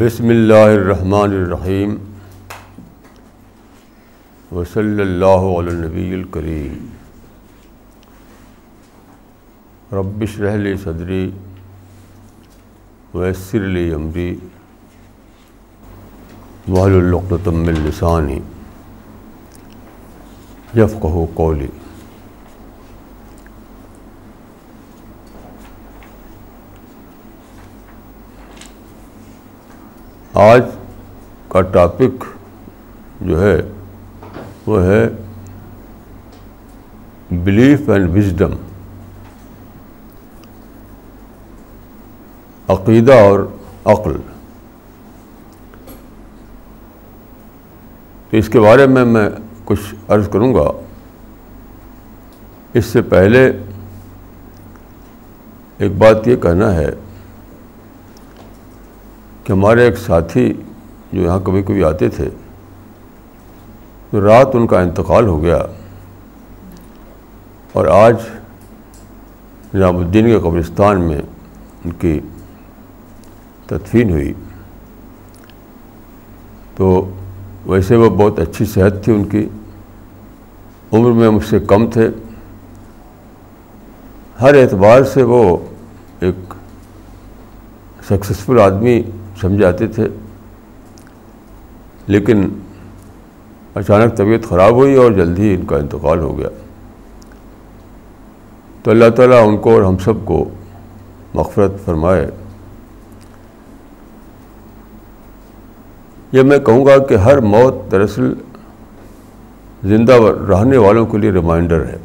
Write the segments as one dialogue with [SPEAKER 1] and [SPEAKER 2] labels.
[SPEAKER 1] بسم اللہ الرحمن الرحیم وصلی اللہ علی النبی الکریم ربش رحلی صدری ویسر لی امری وحل القتم السانی یفقہ قولی آج کا ٹاپک جو ہے وہ ہے بلیف اینڈ وزڈم عقیدہ اور عقل۔ تو اس کے بارے میں میں کچھ عرض کروں گا۔ اس سے پہلے ایک بات یہ کہنا ہے کہ ہمارے ایک ساتھی جو یہاں کبھی کبھی آتے تھے تو رات ان کا انتقال ہو گیا اور آج نظام الدین کے قبرستان میں ان کی تدفین ہوئی۔ تو ویسے وہ بہت اچھی صحت تھی ان کی۔ عمر میں مجھ سے کم تھے۔ ہر اعتبار سے وہ ایک سکسیزفل آدمی سمجھاتے تھے۔ لیکن اچانک طبیعت خراب ہوئی اور جلدی ان کا انتقال ہو گیا۔ تو اللہ تعالیٰ ان کو اور ہم سب کو مغفرت فرمائے۔ یہ میں کہوں گا کہ ہر موت دراصل زندہ رہنے والوں کے لیے ریمائنڈر ہے۔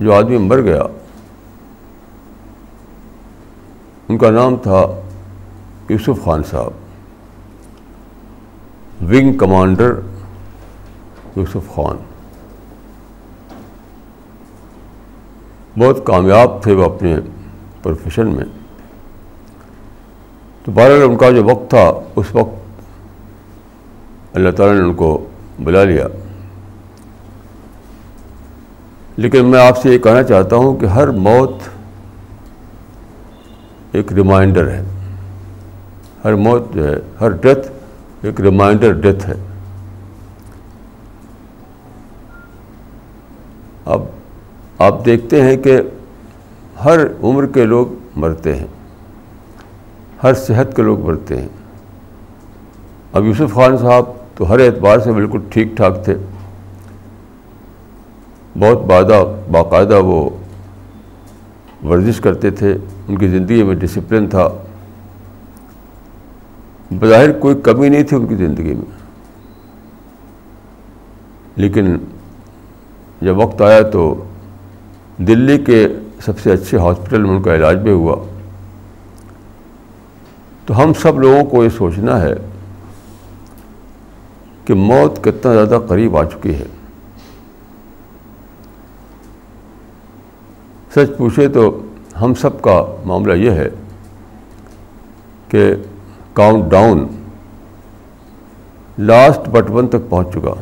[SPEAKER 1] جو آدمی مر گیا ان کا نام تھا یوسف خان صاحب۔ Wing commander Yusuf Khan. بہت کامیاب تھے وہ اپنے پروفیشن میں۔ تو بہرحال ان کا جو وقت تھا، اس وقت اللہ تعالیٰ نے ان کو بلا لیا۔ لیکن میں آپ سے یہ کہنا چاہتا ہوں کہ ہر موت ایک ریمائنڈر ہے۔ ہر موت جو ہے، ہر ڈیتھ ایک ریمائنڈر ڈیتھ ہے۔ اب آپ دیکھتے ہیں کہ ہر عمر کے لوگ مرتے ہیں۔ ہر صحت کے لوگ مرتے ہیں۔ اب یوسف خان صاحب تو ہر اعتبار سے بالکل ٹھیک ٹھاک تھے۔ بہت بادہ باقاعدہ وہ ورزش کرتے تھے، ان کی زندگی میں ڈسپلن تھا۔ بظاہر کوئی کمی نہیں تھی ان کی زندگی میں۔ لیکن جب وقت آیا تو دلی کے سب سے اچھے ہاسپٹل میں ان کا علاج بھی ہوا۔ تو ہم سب لوگوں کو یہ سوچنا ہے کہ موت کتنا زیادہ قریب آ چکی ہے۔ سچ پوچھے تو ہم سب کا معاملہ یہ ہے کہ count down last but one تک پہنچ چکا۔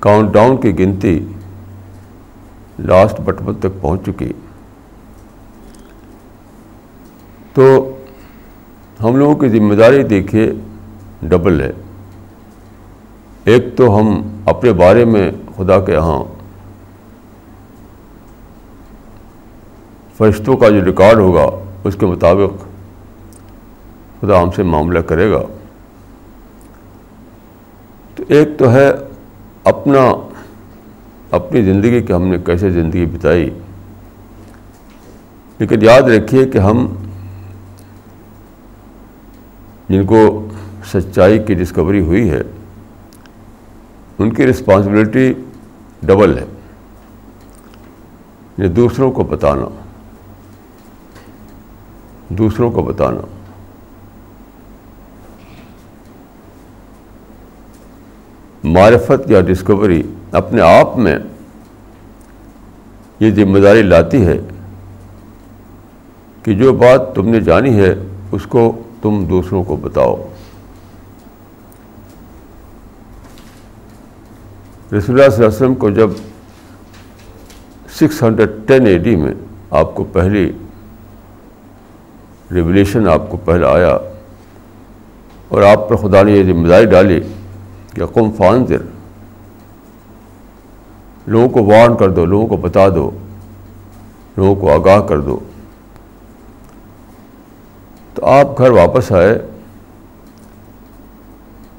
[SPEAKER 1] کاؤنٹ ڈاؤن کی گنتی لاسٹ بٹ ون تک پہنچ چکی۔ تو ہم لوگوں کی ذمہ داری دیکھیے ڈبل ہے۔ ایک تو ہم اپنے بارے میں خدا کے یہاں فرشتوں کا جو ریکارڈ ہوگا، اس کے مطابق خدا ہم سے معاملہ کرے گا۔ تو ایک تو ہے اپنا، اپنی زندگی کہ ہم نے کیسے زندگی بتائی۔ لیکن یاد رکھیے کہ ہم جن کو سچائی کی ڈسکوری ہوئی ہے، ان کی رسپانسبلٹی ڈبل ہے۔ یہ دوسروں کو بتانا۔ دوسروں کو بتانا۔ معرفت یا ڈسکوری اپنے آپ میں یہ ذمہ داری لاتی ہے کہ جو بات تم نے جانی ہے اس کو تم دوسروں کو بتاؤ۔ رسول اللہ صلی اللہ علیہ وسلم کو جب six hundred ten A D میں آپ کو پہلی ریولیشن آپ کو پہلے آیا اور آپ پر خدا نے یہ ذمہ داری ڈالی کہ قم فانزر لوگوں کو وارن کر دو، لوگوں کو بتا دو، لوگوں کو آگاہ کر دو۔ تو آپ گھر واپس آئے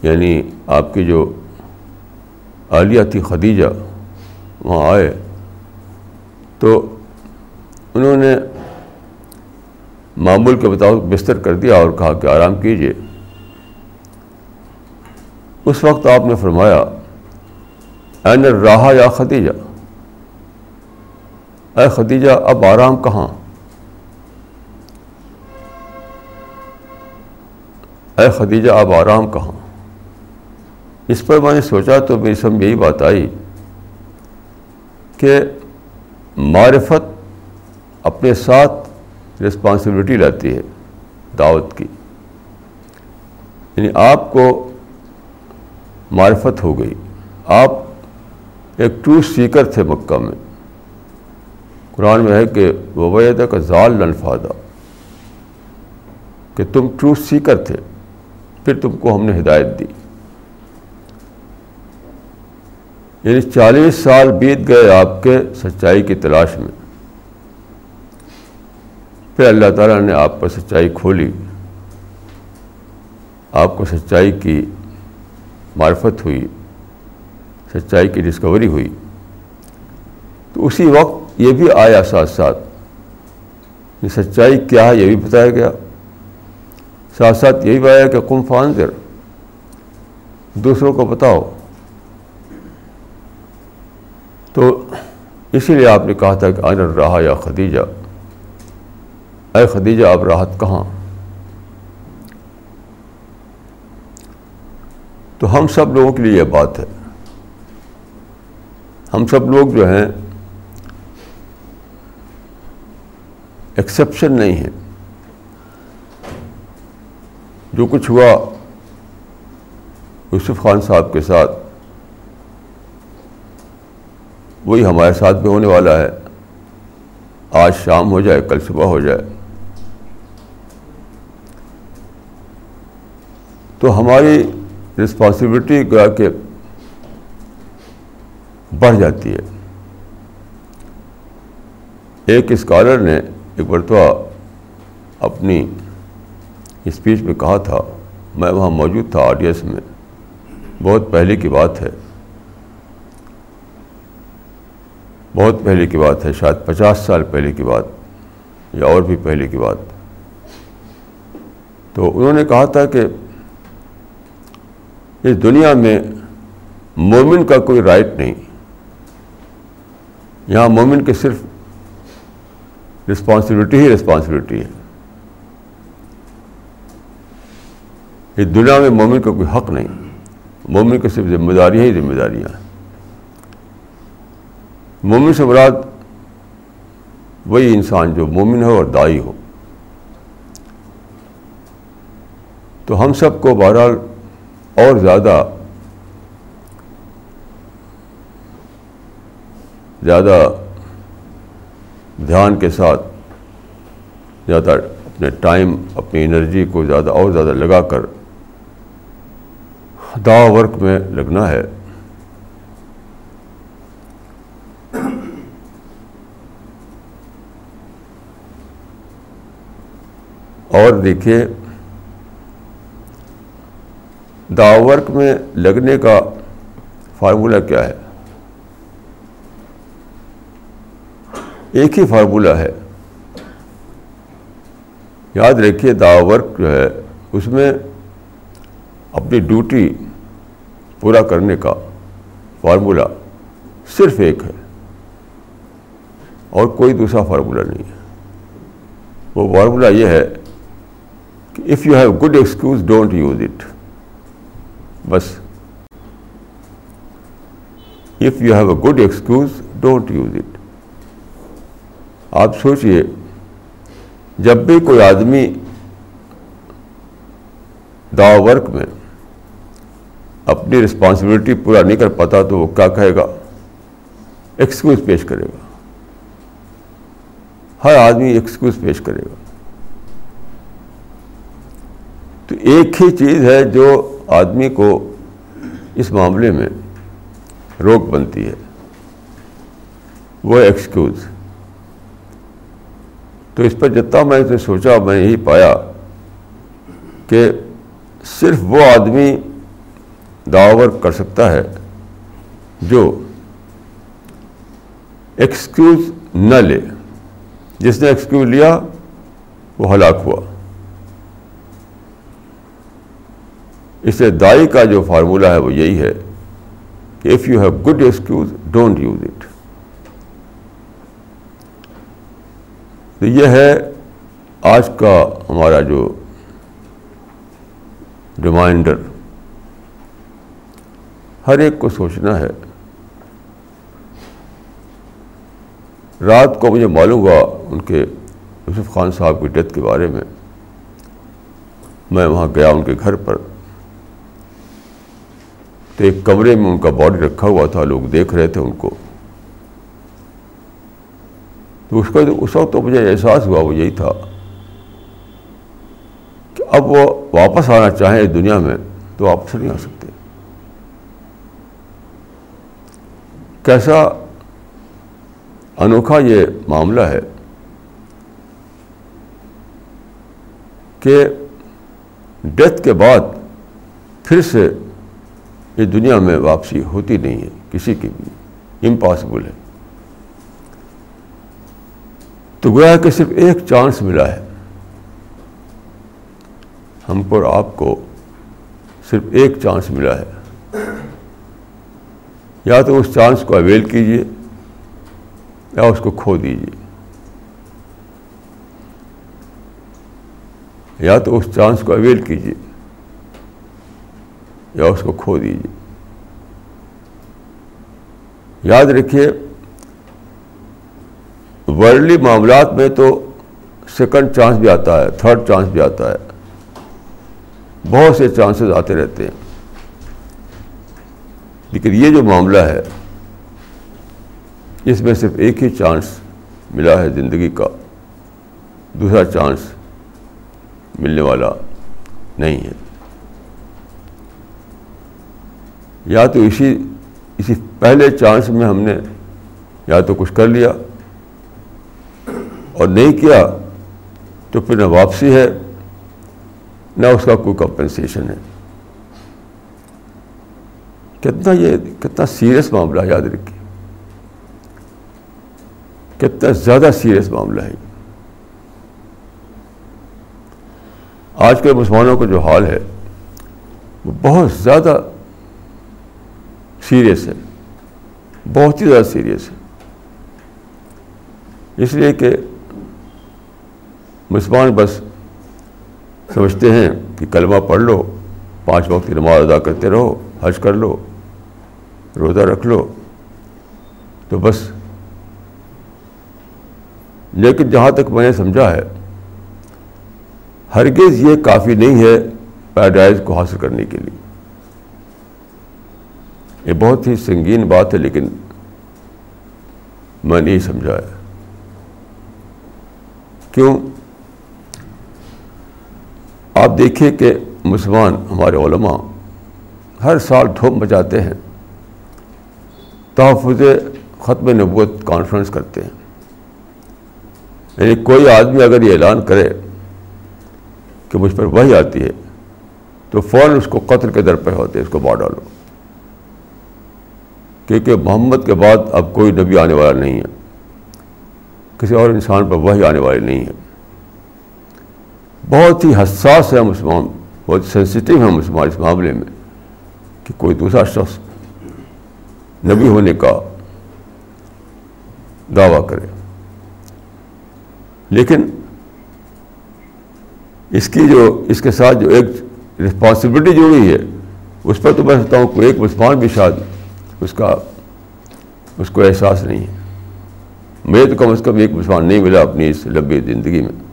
[SPEAKER 1] یعنی آپ کی جو عالیہ تھی خدیجہ، وہاں آئے۔ تو انہوں نے معمول کے بتاؤ بستر کر دیا اور کہا کہ آرام کیجیے اس وقت آپ نے فرمایا، این راہ یا خدیجہ؟ اے خدیجہ، اب آرام کہاں؟ اے خدیجہ، اب آرام کہاں؟ اس پر میں نے سوچا تو میری سمجھ یہی بات آئی کہ معرفت اپنے ساتھ رسپانسبلٹی لاتی ہے دعوت کی۔ یعنی آپ کو معرفت ہو گئی۔ آپ ایک ٹروتھ سیکر تھے مکہ میں۔ قرآن میں ہے کہ وبیدہ کا ضال الفادہ کہ تم ٹروتھ سیکر تھے۔ پھر تم کو ہم نے ہدایت دی۔ یعنی چالیس سال بیت گئے آپ کے سچائی کی تلاش میں۔ پھر اللہ تعالیٰ نے آپ پر سچائی کھولی۔ آپ کو سچائی کی معرفت ہوئی، سچائی کی ڈسکوری ہوئی۔ تو اسی وقت یہ بھی آیا ساتھ ساتھ۔ کہ سچائی کیا ہے یہ بھی بتایا گیا۔ ساتھ ساتھ یہی بھی آیا کہ کم فانزر دوسروں کو بتاؤ۔ تو اسی لیے آپ نے کہا تھا کہ آن رہا یا خدیجہ۔ اے خدیجہ، آپ راحت کہاں؟ تو ہم سب لوگوں کے لیے یہ بات ہے۔ ہم سب لوگ جو ہیں ایکسیپشن نہیں ہے جو کچھ ہوا یوسف خان صاحب کے ساتھ، وہی ہمارے ساتھ بھی ہونے والا ہے۔ آج شام ہو جائے، کل صبح ہو جائے۔ تو ہماری رسپانسبلٹی گویا کہ بڑھ جاتی ہے۔ ایک اسکالر نے ایک مرتبہ اپنی اسپیچ میں کہا تھا، میں وہاں موجود تھا آڈینس میں۔ بہت پہلے کی بات ہے۔ بہت پہلے کی بات ہے، شاید پچاس سال پہلے کی بات یا اور بھی پہلے کی بات۔ تو انہوں نے کہا تھا کہ اس دنیا میں مومن کا کوئی رائٹ نہیں۔ یہاں مومن کے صرف رسپانسبلٹی ہی رسپانسبلٹی ہے۔ اس دنیا میں مومن کا کوئی حق نہیں۔ مومن کی صرف ذمہ داریاں ہی ذمہ داریاں۔ ہیں مومن سے مراد وہی انسان جو مومن ہو اور دائی ہو۔ تو ہم سب کو بہرحال اور زیادہ زیادہ دھیان کے ساتھ زیادہ اپنے ٹائم، اپنی انرجی کو زیادہ اور زیادہ لگا کر دا ورک میں لگنا ہے۔ اور دیکھیے دا ورک میں لگنے کا فارمولہ کیا ہے؟ ایک ہی فارمولہ ہے۔ یاد رکھیے دا ورک جو ہے، اس میں اپنی ڈیوٹی پورا کرنے کا فارمولہ صرف ایک ہے۔ اور کوئی دوسرا فارمولہ نہیں ہے۔ وہ فارمولہ یہ ہے کہ if you have good excuse don't use it بس۔ If you have a good excuse don't use it آپ سوچئے، جب بھی کوئی آدمی دا ورک میں اپنی رسپانسبلٹی پورا نہیں کر پاتا، تو وہ کیا کہے گا؟ ایکسکیوز پیش کرے گا۔ ہر آدمی ایکسکیوز پیش کرے گا۔ تو ایک ہی چیز ہے جو آدمی کو اس معاملے میں روک بنتی ہے۔ وہ ایکسکیوز تو اس پر جتنا میں نے سوچا، میں یہی پایا کہ صرف وہ آدمی دعور کر سکتا ہے جو ایکسکیوز نہ لے۔ جس نے ایکسکیوز لیا، وہ ہلاک ہوا۔ اس لیے دائی کا جو فارمولہ ہے وہ یہی ہے کہ if you have good excuse don't use it تو یہ ہے آج کا ہمارا جو ریمائنڈر ہر ایک کو سوچنا ہے. رات کو مجھے معلوم ہوا ان کے یوسف خان صاحب کی ڈیتھ کے بارے میں. میں وہاں گیا ان کے گھر پر. تو ایک کمرے میں ان کا باڈی رکھا ہوا تھا، لوگ دیکھ رہے تھے ان کو۔ تو اس کا اس وقت تو مجھے احساس ہوا، وہ یہی تھا کہ اب وہ واپس آنا چاہیں دنیا میں تو واپس نہیں آ سکتے۔ کیسا انوکھا یہ معاملہ ہے کہ ڈیتھ کے بعد پھر سے اس دنیا میں واپسی ہوتی نہیں ہے، کسی کی بھی۔ امپاسبل ہے۔ تو گویا کہ صرف ایک چانس ملا ہے۔ ہم کو اور آپ کو صرف ایک چانس ملا ہے۔ یا تو اس چانس کو اویل کیجیے یا اس کو کھو دیجیے یا تو اس چانس کو اویل کیجیے یا اس کو کھو دیجیے یاد رکھیے ورلڈلی معاملات میں تو سیکنڈ چانس بھی آتا ہے، تھرڈ چانس بھی آتا ہے۔ بہت سے چانسز آتے رہتے ہیں۔ لیکن یہ جو معاملہ ہے، اس میں صرف ایک ہی چانس ملا ہے زندگی کا۔ دوسرا چانس ملنے والا نہیں ہے۔ یا تو اسی اسی پہلے چانس میں ہم نے یا تو کچھ کر لیا اور نہیں کیا تو پھر نہ واپسی ہے، نہ اس کا کوئی کمپنسیشن ہے۔ کتنا یہ، کتنا سیریس معاملہ یاد رکھیے۔ کتنا زیادہ سیریس معاملہ ہے۔ آج کے مسلمانوں کا جو حال ہے، وہ بہت زیادہ سیریس ہے۔ بہت ہی زیادہ سیریس ہے۔ اس لیے کہ مسلمان بس سمجھتے ہیں کہ کلمہ پڑھ لو، پانچ وقت کی نماز ادا کرتے رہو، حج کر لو، روزہ رکھ لو۔ تو بس۔ لیکن جہاں تک میں نے سمجھا ہے، ہرگز یہ کافی نہیں ہے پیراڈائز کو حاصل کرنے کے لیے۔ یہ بہت ہی سنگین بات ہے، لیکن میں نہیں سمجھا ہے کیوں؟ آپ دیکھیے کہ مسلمان ہمارے علماء ہر سال دھوم بچاتے ہیں، تحفظ ختم نبوت کانفرنس کرتے ہیں۔ یعنی کوئی آدمی اگر یہ اعلان کرے کہ مجھ پر وہی آتی ہے، تو فوراً اس کو قتل کے در پہ ہوتے اس کو مار ڈالو۔ کیونکہ محمد کے بعد اب کوئی نبی آنے والا نہیں ہے۔ کسی اور انسان پر وہی آنے والی نہیں ہے۔ بہت ہی حساس ہے مسلمان بہت سینسٹیو ہے مسلمان اس معاملے میں کہ کوئی دوسرا شخص نبی ہونے کا دعویٰ کرے۔ لیکن اس کی جو، اس کے ساتھ جو ایک رسپانسبلٹی جڑی ہے، اس پر تو میں سمجھتا ہوں کوئی ایک مسلمان بھی شاید اس کا اس کو احساس نہیں ہے۔ مجھے تو کم از کم ایک مسلمان نہیں ملا اپنی اس لمبی زندگی میں۔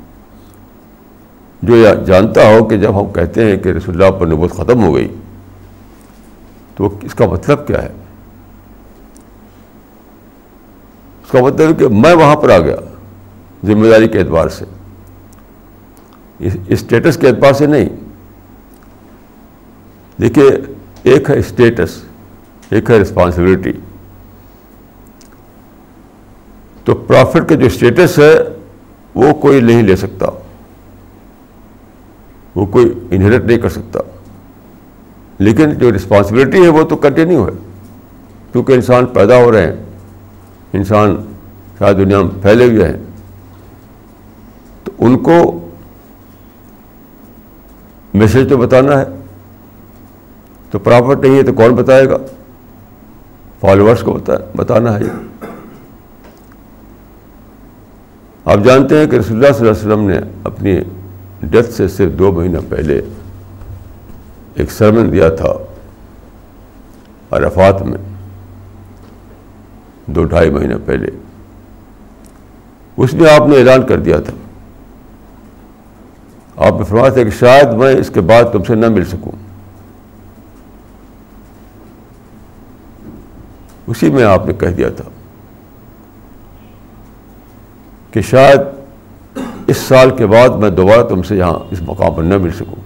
[SPEAKER 1] جو جانتا ہو کہ جب ہم کہتے ہیں کہ رسول اللہ پر نبوت ختم ہو گئی، تو اس کا مطلب کیا ہے؟ اس کا مطلب کہ میں وہاں پر آ گیا، ذمہ داری کے اعتبار سے۔ اسٹیٹس کے اعتبار سے نہیں۔ دیکھیے، ایک ہے اسٹیٹس ایک ہے رسپانسبلٹی تو پرافٹ کا جو اسٹیٹس ہے وہ کوئی نہیں لے سکتا، وہ کوئی انہیریٹ نہیں کر سکتا۔ لیکن جو رسپانسبلٹی ہے وہ تو کنٹینیو ہے، کیونکہ انسان پیدا ہو رہے ہیں، انسان شاید دنیا میں پھیلے ہوئے ہیں۔ تو ان کو میسج تو بتانا ہے، تو پراپرٹ نہیں ہے تو کون بتائے گا؟ فالوورس کو بتانا ہے۔ آپ جانتے ہیں کہ رسول اللہ صلی اللہ علیہ وسلم نے اپنی ڈیتھ سے صرف دو مہینہ پہلے ایک سرمن دیا تھا عرفات میں، دو ڈھائی مہینہ پہلے۔ اس میں آپ نے اعلان کر دیا تھا۔ آپ نے فرمایا تھا کہ شاید میں اس کے بعد تم سے نہ مل سکوں۔ اسی میں آپ نے کہہ دیا تھا کہ شاید اس سال کے بعد میں دوبارہ تم سے یہاں اس مقام پر نہ مل سکوں۔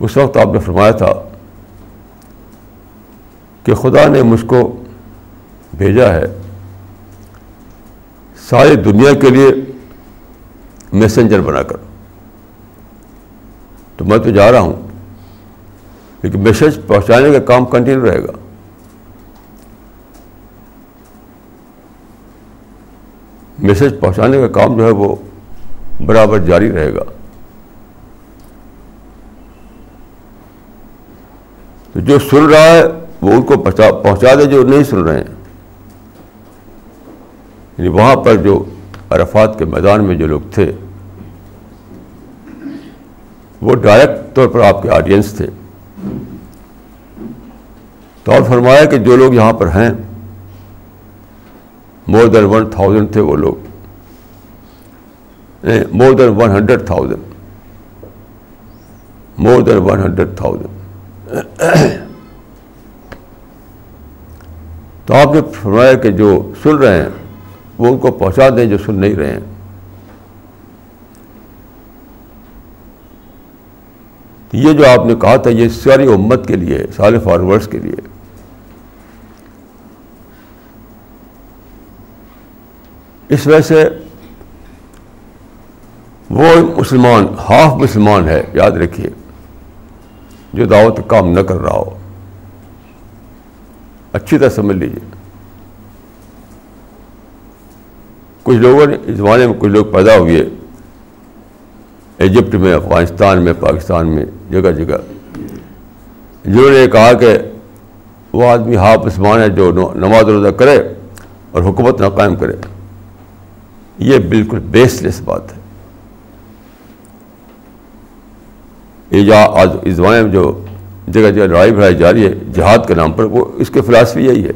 [SPEAKER 1] اس وقت آپ نے فرمایا تھا کہ خدا نے مجھ کو بھیجا ہے ساری دنیا کے لیے میسنجر بنا کر۔ تو میں تو جا رہا ہوں۔ لیکن میسج پہنچانے کا کام کنٹینیو رہے گا۔ میسج پہنچانے کا کام جو ہے وہ برابر جاری رہے گا۔ تو جو سن رہا ہے وہ ان کو پہنچا دے جو نہیں سن رہے ہیں۔ یعنی وہاں پر جو عرفات کے میدان میں جو لوگ تھے، وہ ڈائریکٹ طور پر آپ کے آڈینس تھے۔ تو اور فرمایا کہ جو لوگ یہاں پر ہیں مور دین ون تھاؤزینڈ تھے وہ لوگ۔ More than one hundred thousand more than one hundred thousand تو آپ نے فرمایا کہ جو سن رہے ہیں، وہ ان کو پہنچا دیں جو سن نہیں رہے ہیں۔ یہ جو آپ نے کہا تھا، یہ ساری امت کے لیے، سارے فارورڈس کے لیے۔ اس وجہ سے وہ مسلمان ہاف مسلمان ہے، یاد رکھیے، جو دعوت کام نہ کر رہا ہو۔ اچھی طرح سمجھ لیجیے کچھ لوگوں نے، اس زمانے میں کچھ لوگ پیدا ہوئے۔ ایجپٹ میں، افغانستان میں، پاکستان میں، جگہ جگہ۔ جنہوں نے کہا کہ وہ آدمی ہاف مسلمان ہے جو نماز روزہ کرے اور حکومت نہ قائم کرے۔ یہ بالکل بیس لیس بات ہے۔ یہ آج اس زمانے میں جو جگہ جگہ لڑائی بڑھائی جاری ہے، جہاد کے نام پر، وہ اس کے فلاسفی یہی ہے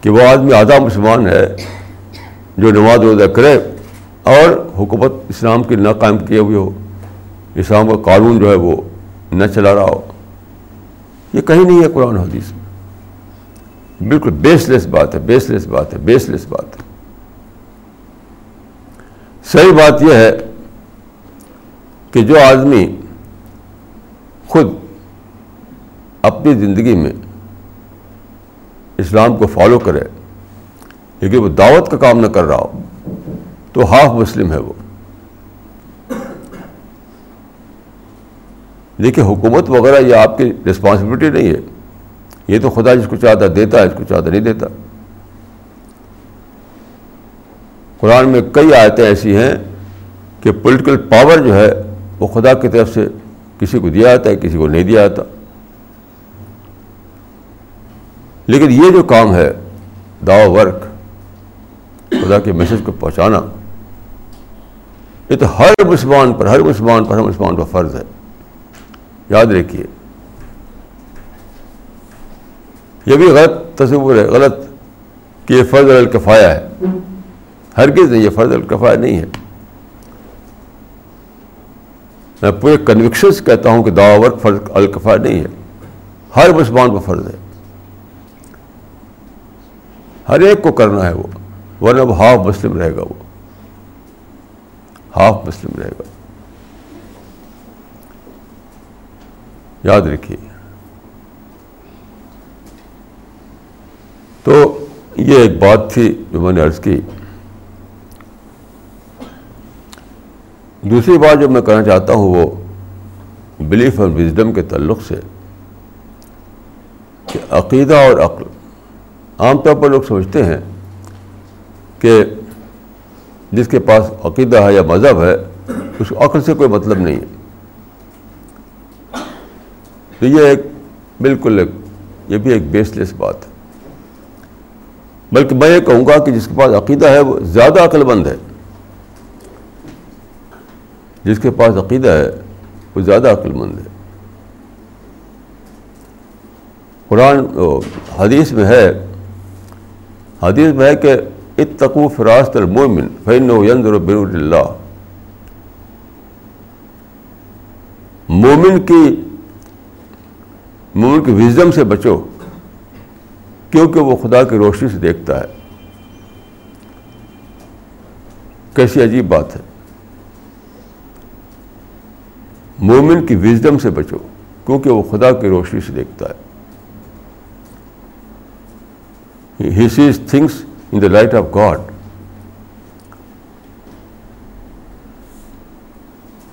[SPEAKER 1] کہ وہ آدمی آدھا مسلمان ہے جو نماز روزہ کرے اور حکومت اسلام کی نہ قائم کیے ہوئے ہو، اسلام کا قانون جو ہے وہ نہ چلا رہا ہو۔ یہ کہیں نہیں ہے قرآن حدیث میں۔ بالکل بیس لیس بات ہے بیس لیس بات ہے بیس لیس بات ہے۔ صحیح بات یہ ہے کہ جو آدمی خود اپنی زندگی میں اسلام کو فالو کرے، لیکن وہ دعوت کا کام نہ کر رہا ہو۔ تو ہاف مسلم ہے وہ۔ دیکھیے حکومت وغیرہ یہ آپ کی رسپانسبلٹی نہیں ہے۔ یہ تو خدا جس کو چاہتا دیتا ہے، اس کو چاہتا نہیں دیتا۔ قرآن میں کئی آیتیں ایسی ہیں کہ پولیٹیکل پاور جو ہے وہ خدا کی طرف سے کسی کو دیا جاتا ہے، کسی کو نہیں دیا جاتا۔ لیکن یہ جو کام ہے دعو ورک، خدا کے میسج کو پہنچانا یہ تو ہر مسلمان پر، ہر مسلمان پر، ہر مسلمان کا فرض ہے۔ یاد رکھیے۔ یہ بھی غلط تصور ہے، غلط کہ یہ فرض الکفایا ہے۔ ہرگز نہیں، یہ فرض الکفایا نہیں ہے۔ میں پورے کنوکشن سے کہتا ہوں کہ دعا فرض الکفا نہیں ہے۔ ہر مسلمان کو فرض ہے۔ ہر ایک کو کرنا ہے وہ، ورنہ وہ ہاف مسلم رہے گا وہ۔ ہاف مسلم رہے گا۔ یاد رکھیے۔ تو یہ ایک بات تھی جو میں نے عرض کی۔ دوسری بات جو میں کہنا چاہتا ہوں وہ بلیف اور وزڈم کے تعلق سے کہ عقیدہ اور عقل، عام طور پر لوگ سمجھتے ہیں کہ جس کے پاس عقیدہ ہے یا مذہب ہے، اس کو عقل سے کوئی مطلب نہیں ہے۔ تو یہ ایک بالکل ایک، یہ بھی ایک بیس لیس بات ہے۔ بلکہ میں یہ کہوں گا کہ جس کے پاس عقیدہ ہے، وہ زیادہ عقل مند ہے۔ جس کے پاس عقیدہ ہے، وہ زیادہ عقل مند ہے۔ قرآن حدیث میں ہے، حدیث میں ہے کہ اتقو فراست المومن فین و بر اللہ مومن کی مومن کی وزڈم سے بچو، کیونکہ وہ خدا کی روشنی سے دیکھتا ہے۔ کیسی عجیب بات ہے۔ مومن کی وزڈم سے بچو، کیونکہ وہ خدا کی روشنی سے دیکھتا ہے۔ He sees things in the light of God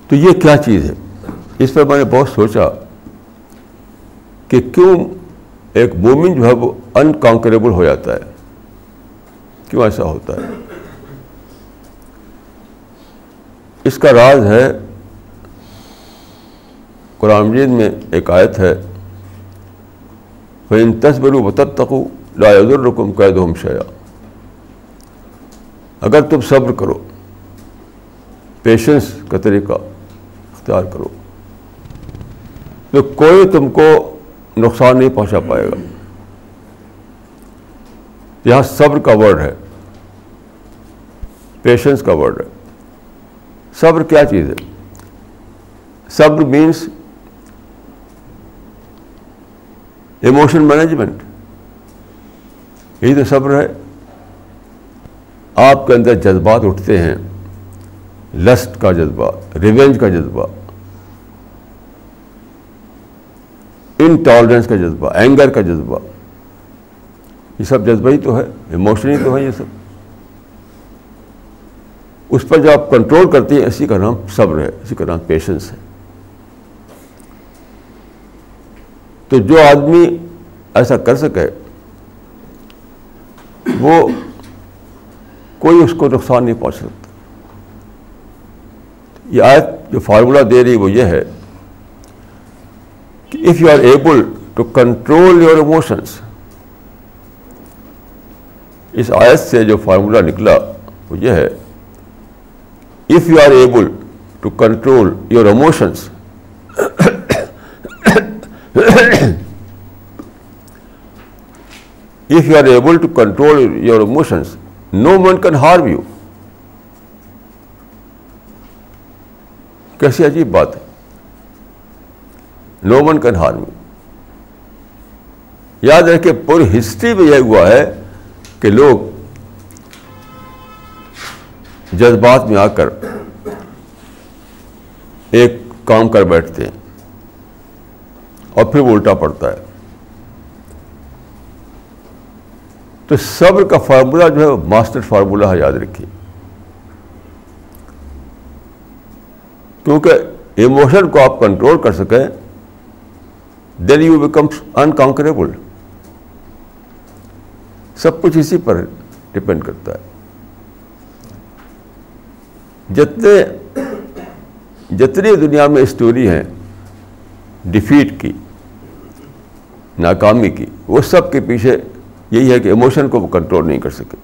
[SPEAKER 1] تو یہ کیا چیز ہے؟ اس پر میں نے بہت سوچا کہ کیوں ایک مومن جو ہے وہ انکانکریبل ہو جاتا ہے؟ کیوں ایسا ہوتا ہے؟ اس کا راز ہے، قرآن مجید میں ایک آیت ہے ان تصبر و تقو لا الرکم قید اگر تم صبر کرو پیشنس کا طریقہ اختیار کرو، تو کوئی تم کو نقصان نہیں پہنچا پائے گا۔ یہاں صبر کا ورڈ ہے پیشنس کا ورڈ ہے۔ صبر کیا چیز ہے؟ صبر مینس ایموشن مینجمنٹ یہی تو صبر ہے۔ آپ کے اندر جذبات اٹھتے ہیں۔ لسٹ کا جذبہ، ریونج کا جذبہ۔ انٹالرنس کا جذبہ، اینگر کا جذبہ۔ یہ سب جذبہ ہی تو ہے، ایموشن ہی تو ہے یہ سب۔ اس پر جو آپ کنٹرول کرتے ہیں، اسی کا نام صبر ہے، اسی کا نام پیشنس ہے۔ تو جو آدمی ایسا کر سکے، وہ کوئی اس کو نقصان نہیں پہنچ سکتا۔ یہ آیت جو فارمولہ دے رہی وہ یہ ہے کہ if you are able to control your emotions اس آیت سے جو فارمولہ نکلا وہ یہ ہے if you are able to control your emotions if you are able to control your emotions no man can harm you کیسی عجیب بات ہے. نو من کین ہارم یاد رکھے پوری ہسٹری میں یہ ہوا ہے کہ لوگ جذبات میں آ کر ایک کام کر بیٹھتے ہیں اور پھر وہ الٹا پڑتا ہے. تو صبر کا فارمولہ جو ہے وہ ماسٹر فارمولہ ہے یاد رکھیے۔ کیونکہ ایموشن کو آپ کنٹرول کر سکیں دین یو بیکم انکانکریبل سب کچھ اسی پر ڈپینڈ کرتا ہے۔ جتنے، جتنی دنیا میں اسٹوری ہیں ڈیفیٹ کی، ناکامی کی، وہ سب کے پیچھے یہی ہے کہ ایموشن کو وہ کنٹرول نہیں کر سکے۔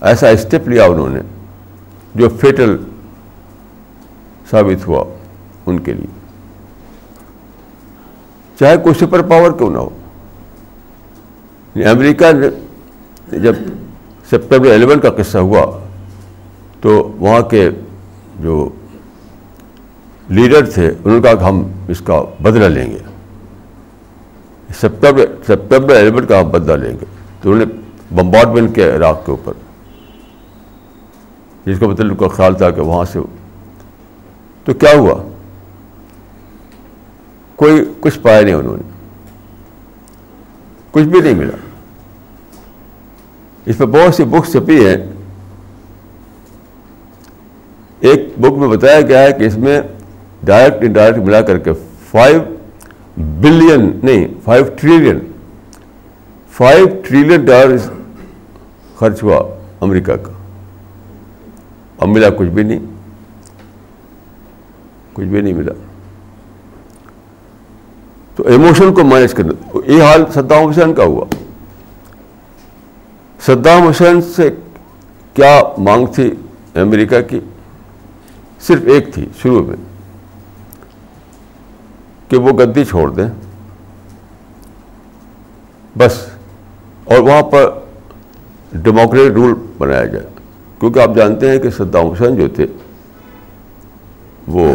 [SPEAKER 1] ایسا اسٹیپ لیا انہوں نے جو فیٹل ثابت ہوا ان کے لیے۔ چاہے کوئی سپر پاور کیوں نہ ہو۔ یعنی امریکہ جب سپٹمبر الیون کا قصہ ہوا تو وہاں کے جو لیڈر تھے، انہوں نے کہا کہ ہم اس کا بدلہ لیں گے۔ سپٹمبر سپٹمبر الیون کا ہم بدلہ لیں گے۔ تو انہوں نے بمبارڈمنٹ کے عراق کے اوپر۔ جس کا مطلب کا خیال تھا کہ وہاں سے تو کیا ہوا؟ کوئی کچھ پایا نہیں انہوں نے۔ کچھ بھی نہیں ملا۔ اس پہ بہت سی بکس چھپی ہیں۔ ایک بک میں بتایا گیا ہے کہ اس میں ڈائریکٹ انڈائریکٹ ملا کر کے فائیو بلین نہیں five trillion five trillion dollar خرچ ہوا امریکہ کا۔ اب ملا کچھ بھی نہیں۔ کچھ بھی نہیں ملا۔ تو ایموشن کو مینج کرنا۔ یہ حال صدام حسین کا ہوا۔ صدام حسین سے کیا مانگ تھی امریکہ کی؟ صرف ایک تھی شروع میں۔ کہ وہ گدی چھوڑ دیں۔ بس۔ اور وہاں پر ڈیموکریٹ رول بنایا جائے۔ کیونکہ آپ جانتے ہیں کہ صدام حسین جو تھے، وہ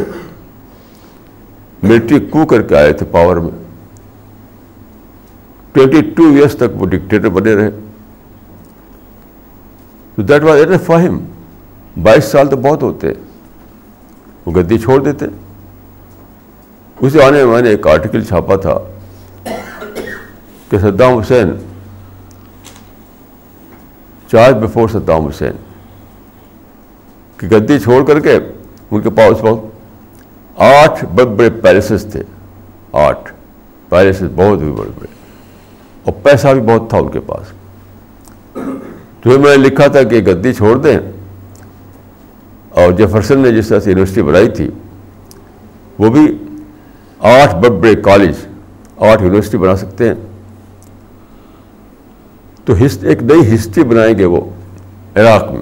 [SPEAKER 1] ملٹری کو کر کے آئے تھے پاور میں۔ ٹوینٹی ٹو ایئرس تک وہ ڈکٹیٹر بنے رہے۔ دیٹ واز ایٹ اے فاہم بائیس سال تو بہت ہوتے۔ وہ گدی چھوڑ دیتے۔ اسی آنے میں میں نے ایک آرٹیکل چھاپا تھا کہ Saddam Hussein charge before Saddam Hussein کہ گدی چھوڑ کر کے ان کے پاس وقت آٹھ بڑے بڑے پیلسز تھے، آٹھ پیلسز بہت بھی بڑے بڑے اور پیسہ بھی بہت تھا ان کے پاس۔ تو میں نے لکھا تھا کہ گدی چھوڑ دیں۔ اور جیفرسن نے جس طرح سے یونیورسٹی بنائی تھی، وہ بھی آٹھ بڑے بڑے کالج آٹھ یونیورسٹی بنا سکتے ہیں۔ تو ایک نئی ہسٹری بنائیں گے وہ عراق میں۔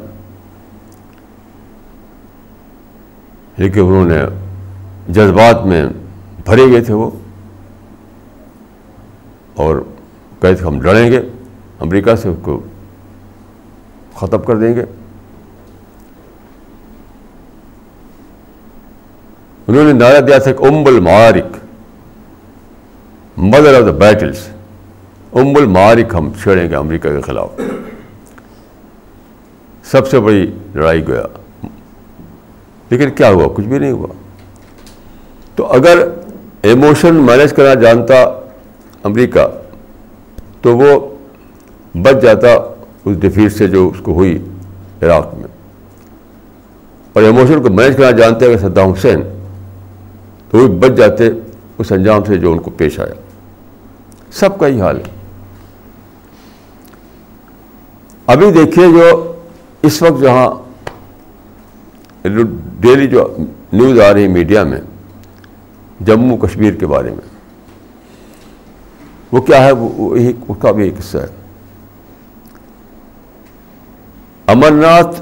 [SPEAKER 1] لیکن انہوں نے جذبات میں بھرے ہوئے تھے وہ۔ اور کہتے ہم لڑیں گے، امریکہ سے اس کو ختم کر دیں گے۔ انہوں نے نعرہ دیا تھا کہ ام المعارک مدر آف دا بیٹلس ام المعارک ہم چھیڑیں گے امریکہ کے خلاف۔ سب سے بڑی لڑائی گیا لیکن کیا ہوا؟ کچھ بھی نہیں ہوا۔ تو اگر ایموشن مینیج کرنا جانتا امریکہ، تو وہ بچ جاتا اس ڈیفیٹ سے جو اس کو ہوئی عراق میں۔ اور ایموشن کو مینیج کرنا جانتے اگر صدام حسین تو وہ بچ جاتے، اس انجام سے جو ان کو پیش آیا۔ سب کا ہی حال ہے۔ ابھی دیکھیے جو اس وقت جہاں ڈیلی جو نیوز آ رہی میڈیا میں، جموں کشمیر کے بارے میں، وہ کیا ہے؟ وہ اس کا بھی ایک حصہ ہے۔ امر ناتھ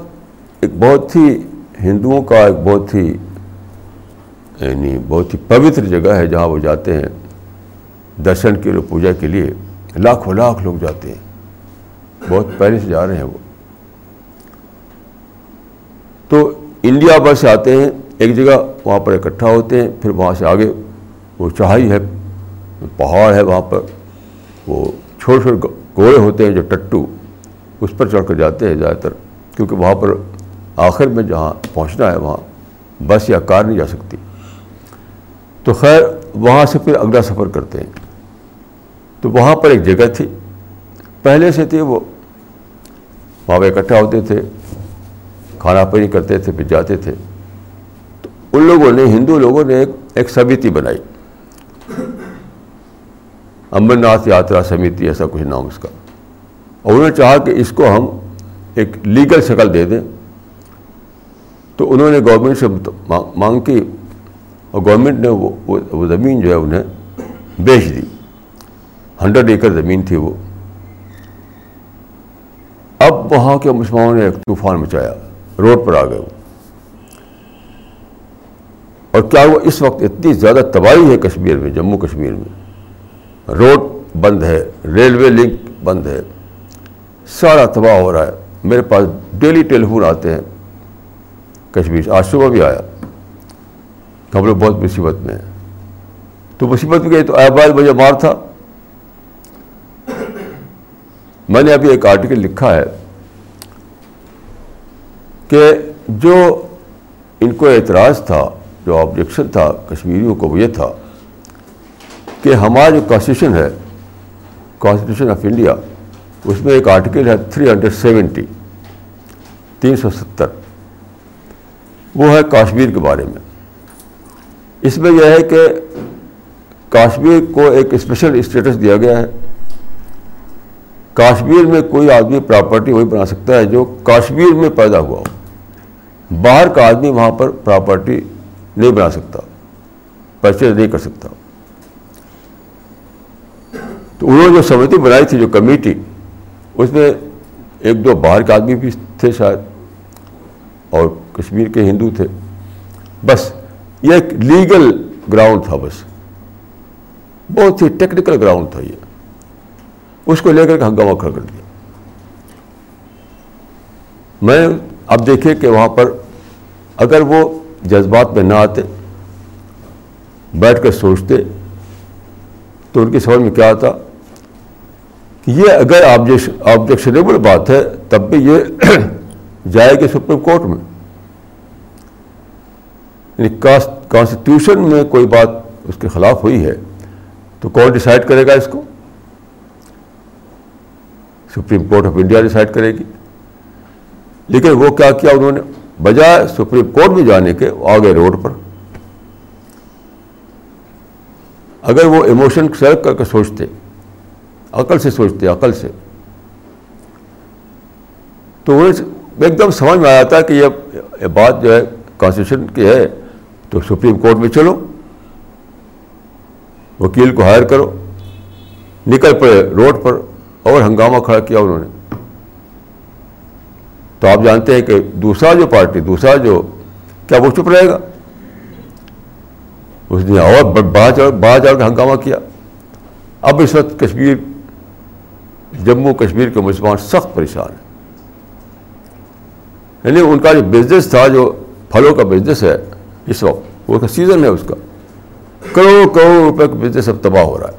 [SPEAKER 1] ایک بہت ہی ہندوؤں کا ایک بہت ہی یعنی بہت ہی پوتر جگہ ہے جہاں وہ جاتے ہیں۔ درشن کے لیے پوجا کے لیے لاکھوں لاکھ لوگ جاتے ہیں۔ بہت پہلے سے جا رہے ہیں وہ۔ تو انڈیا پر سے آتے ہیں، ایک جگہ وہاں پر اکٹھا ہوتے ہیں، پھر وہاں سے آگے وہ چڑھائی ہے، پہاڑ ہے وہاں پر۔ وہ چھوٹے چھوٹے گھوڑے ہوتے ہیں جو ٹٹو، اس پر چڑھ کر جاتے ہیں زیادہ تر۔ کیونکہ وہاں پر آخر میں جہاں پہنچنا ہے، وہاں بس یا کار نہیں جا سکتی۔ تو خیر وہاں سے پھر اگلا سفر کرتے ہیں۔ تو وہاں پر ایک جگہ تھی۔ پہلے سے تھی وہ۔ وہاں پہ اکٹھا ہوتے تھے، کھانا پانی کرتے تھے، پھر جاتے تھے۔ تو ان لوگوں نے، ہندو لوگوں نے ایک ایک سمیتی بنائی۔ امر ناتھ یاترا سمیتی، ایسا کچھ نام اس کا۔ اور انہوں نے چاہا کہ اس کو ہم ایک لیگل شکل دے دیں۔ تو انہوں نے گورنمنٹ سے مانگ کی۔ اور گورنمنٹ نے وہ زمین جو ہے انہیں بیچ دی۔ ہنڈریڈ ایکڑ زمین تھی وہ۔ اب وہاں کے مسلمانوں نے ایک طوفان مچایا، روڈ پر آ گئے وہ۔ اور کیا وہ اس وقت اتنی زیادہ تباہی ہے کشمیر میں، جموں کشمیر میں۔ روڈ بند ہے، ریلوے لنک بند ہے۔ سارا تباہ ہو رہا ہے۔ میرے پاس ڈیلی ٹیلی فون آتے ہیں۔ کشمیر سے آج صبح بھی آیا۔ کہ ہم لوگ بہت مصیبت میں ہیں تو مصیبت میں گئی تو احباب مجھے مار تھا۔ میں نے ابھی ایک آرٹیکل لکھا ہے کہ جو ان کو اعتراض تھا، جو آبجیکشن تھا کشمیریوں کو، وہ یہ تھا کہ ہمارا جو کانسٹیٹیوشن ہے کانسٹیٹیوشن آف انڈیا اس میں ایک آرٹیکل ہے تھری ہنڈریڈ سیونٹی تین سو ستر۔ وہ ہے کاشمیر کے بارے میں۔ اس میں یہ ہے کہ کاشمیر کو ایک اسپیشل اسٹیٹس دیا گیا ہے۔ کاشمیر میں کوئی آدمی پراپرٹی وہی بنا سکتا ہے جو کاشمیر میں پیدا ہوا ہو۔ باہر کا آدمی وہاں پر پراپرٹی نہیں بنا سکتا پرچیز نہیں کر سکتا۔ تو انہوں نے جو سمتی بنائی تھی، جو کمیٹی، اس میں ایک دو باہر کے آدمی بھی تھے شاید، اور کشمیر کے ہندو تھے۔ بس یہ ایک لیگل گراؤنڈ تھا بس۔ بہت ہی ٹیکنیکل گراؤنڈ تھا یہ۔ اس کو لے کر کے ہنگامہ کھڑا کر دیا۔ میں اب دیکھے کہ وہاں پر اگر وہ جذبات میں نہ آتے، بیٹھ کر سوچتے، تو ان کی سمجھ میں کیا آتا؟ کہ یہ اگر آبجیکشنیبل بات ہے، تب بھی یہ جائے گی سپریم کورٹ میں۔ یعنی کانسٹیٹیوشن میں کوئی بات اس کے خلاف ہوئی ہے، تو کون ڈیسائڈ کرے گا اس کو؟ Supreme Court of India decide کرے گی۔ لیکن وہ کیا کیا انہوں نے؟ بجائے سپریم کورٹ میں جانے کے آگے روڈ پر۔ اگر وہ ایموشن سیلکٹ کر کے سوچتے، عقل سے سوچتے، عقل سے، تو انہیں ایک دم سمجھ میں آیا تھا کہ یہ بات جو ہے کانسٹیٹیوشن کی ہے۔ تو سپریم کورٹ میں چلو، وکیل کو ہائر کرو، نکل پڑے روڈ پر اور ہنگامہ کھڑا کیا انہوں نے۔ تو آپ جانتے ہیں کہ دوسرا جو پارٹی، دوسرا جو، کیا وہ چپ رہے گا؟ اس نے اور باہر باہر جا کے ہنگامہ کیا۔ اب اس وقت کشمیر، جموں کشمیر کے مسلمان سخت پریشان ہیں۔ یعنی ان کا جو بزنس تھا، جو پھلوں کا بزنس ہے اس وقت۔ وہ سیزن ہے اس کا۔ کروڑ کروڑ روپے کا بزنس اب تباہ ہو رہا ہے۔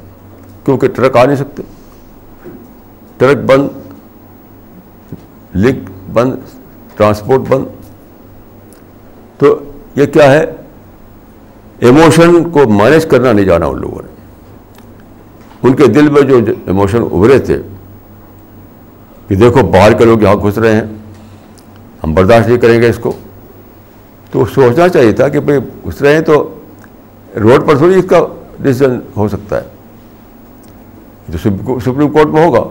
[SPEAKER 1] کیونکہ ٹرک آ نہیں سکتے۔ ٹرک بند لنک بند ٹرانسپورٹ بند۔ تو یہ کیا ہے؟ ایموشن کو مینیج کرنا نہیں جانا ان لوگوں نے۔ ان کے دل میں جو ایموشن ابھرے تھے کہ دیکھو باہر کے لوگ یہاں گھس رہے ہیں۔ ہم برداشت نہیں کریں گے اس کو۔ تو سوچنا چاہیے تھا کہ بھائی گھس رہے ہیں تو روڈ پر تھوڑی اس کا ڈسیزن ہو سکتا ہے۔ جو سپریم کورٹ میں ہوگا۔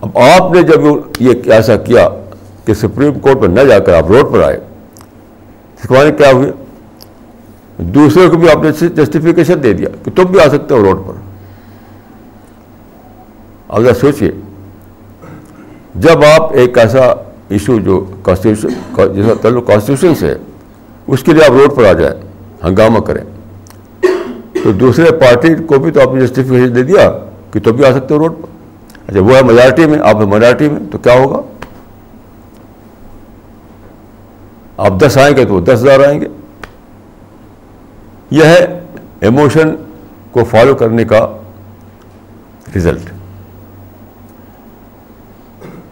[SPEAKER 1] اب آپ نے جب یہ ایسا کیا کہ سپریم کورٹ پر نہ جا کر آپ روڈ پر آئے سکھوانے کیا ہوئے دوسرے کو بھی آپ نے جسٹیفیکیشن دے دیا کہ تم بھی آ سکتے ہو روڈ پر۔ اگر سوچیے جب آپ ایک ایسا ایشو جو کانسٹیٹیوشن جیسا تعلق کانسٹیٹیوشن سے اس کے لیے آپ روڈ پر آ جائیں، ہنگامہ کریں۔ تو دوسرے پارٹی کو بھی تو آپ نے جسٹیفکیشن دے دیا کہ تم بھی آ سکتے ہو روڈ پر۔ اچھا وہ ہے میجارٹی میں، آپ میجارٹی میں، تو کیا ہوگا؟ آپ دس آئیں گے تو وہ دس ہزار آئیں گے۔ یہ ہے ایموشن کو فالو کرنے کا رزلٹ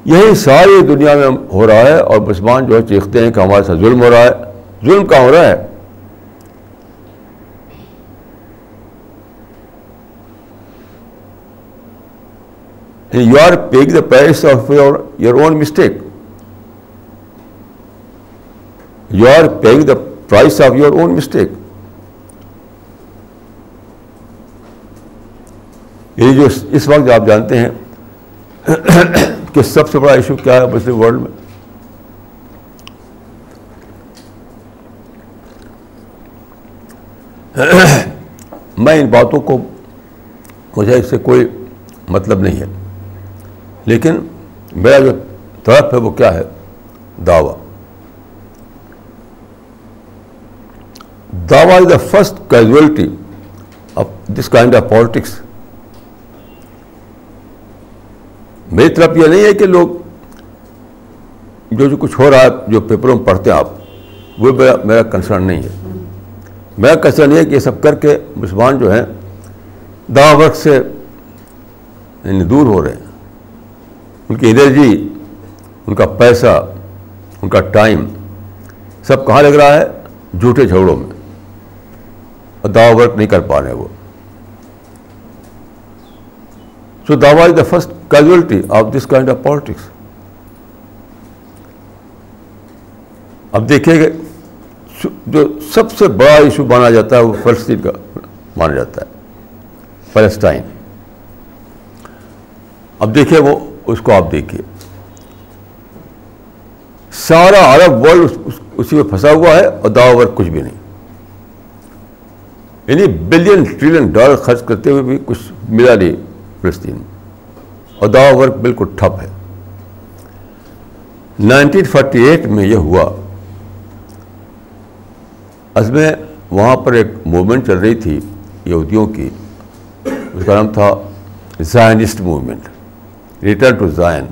[SPEAKER 1] یہی ساری دنیا میں ہو رہا ہے اور مسلمان جو ہے چیختے ہیں کہ ہمارے ساتھ ظلم ہو رہا ہے۔ ظلم کہاں ہو رہا ہے؟ You are paying the price of your your own mistake you are paying the price of your own mistake یہ جو اس وقت آپ جانتے ہیں کہ سب سے بڑا ایشو کیا ہے مسلم ورلڈ میں؟ میں ان باتوں کو مجھے اس سے کوئی مطلب نہیں ہے۔ لیکن میرا جو طرف ہے وہ کیا ہے؟ دعویٰ۔ دعویٰ is the first casualty of this kind of politics میری طرف یہ نہیں ہے کہ لوگ جو جو کچھ ہو رہا ہے، جو پیپروں میں پڑھتے ہیں آپ، وہ میرا میرا کنسرن نہیں ہے۔ میرا کنسرن یہ ہے کہ یہ سب کر کے مسلمان جو ہیں دعا ورک سے یعنی دور ہو رہے ہیں۔ ان کی انرجی، ان کا پیسہ، ان کا ٹائم سب کہاں لگ رہا ہے؟ جھوٹے جھگڑوں میں۔ اور دعوی ورک نہیں کر پا رہے وہ۔ So Dawa is the first casualty of this kind of politics اب دیکھیے کہ جو سب سے بڑا ایشو مانا جاتا ہے وہ فلسطین کا مانا جاتا ہے، فلسطین۔ اب دیکھیے وہ، اس کو آپ دیکھیے۔ سارا عرب ورلڈ اسی میں پھنسا ہوا ہے اور دعو کچھ بھی نہیں۔ یعنی بلین ٹریلین ڈالر خرچ کرتے ہوئے بھی کچھ ملا نہیں فلسطین۔ اور دعا ورک بالکل ٹھپ ہے۔ نائنٹین فورٹی ایٹ میں یہ ہوا۔ از میں وہاں پر ایک موومنٹ چل رہی تھی یہودیوں کی۔ اس کا نام تھا Zionist movement. Return to Zion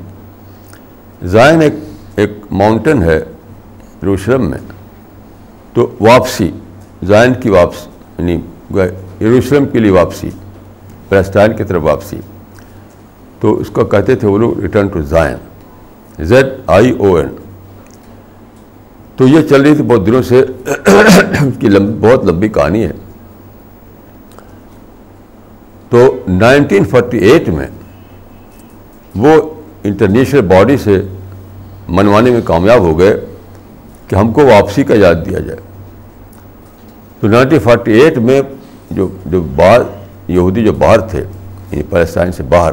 [SPEAKER 1] Zion ایک ایک ماؤنٹین ہے یروشلم میں۔ تو واپسی زائن کی واپسی یعنی یروشلم کے لیے واپسی پیلسٹائن کی طرف واپسی۔ تو اس کو کہتے تھے وہ لوگ return to Zion Z I O N تو یہ چل رہی تھی بہت دنوں سے اس کی بہت لمبی کہانی ہے۔ تو نائنٹین فورٹی ایٹ میں وہ انٹرنیشنل باڈی سے منوانے میں کامیاب ہو گئے کہ ہم کو واپسی کا یاد دیا جائے۔ تو نائنٹین فورٹی ایٹ میں جو جو باہر یہودی جو باہر تھے یعنی پالستان سے باہر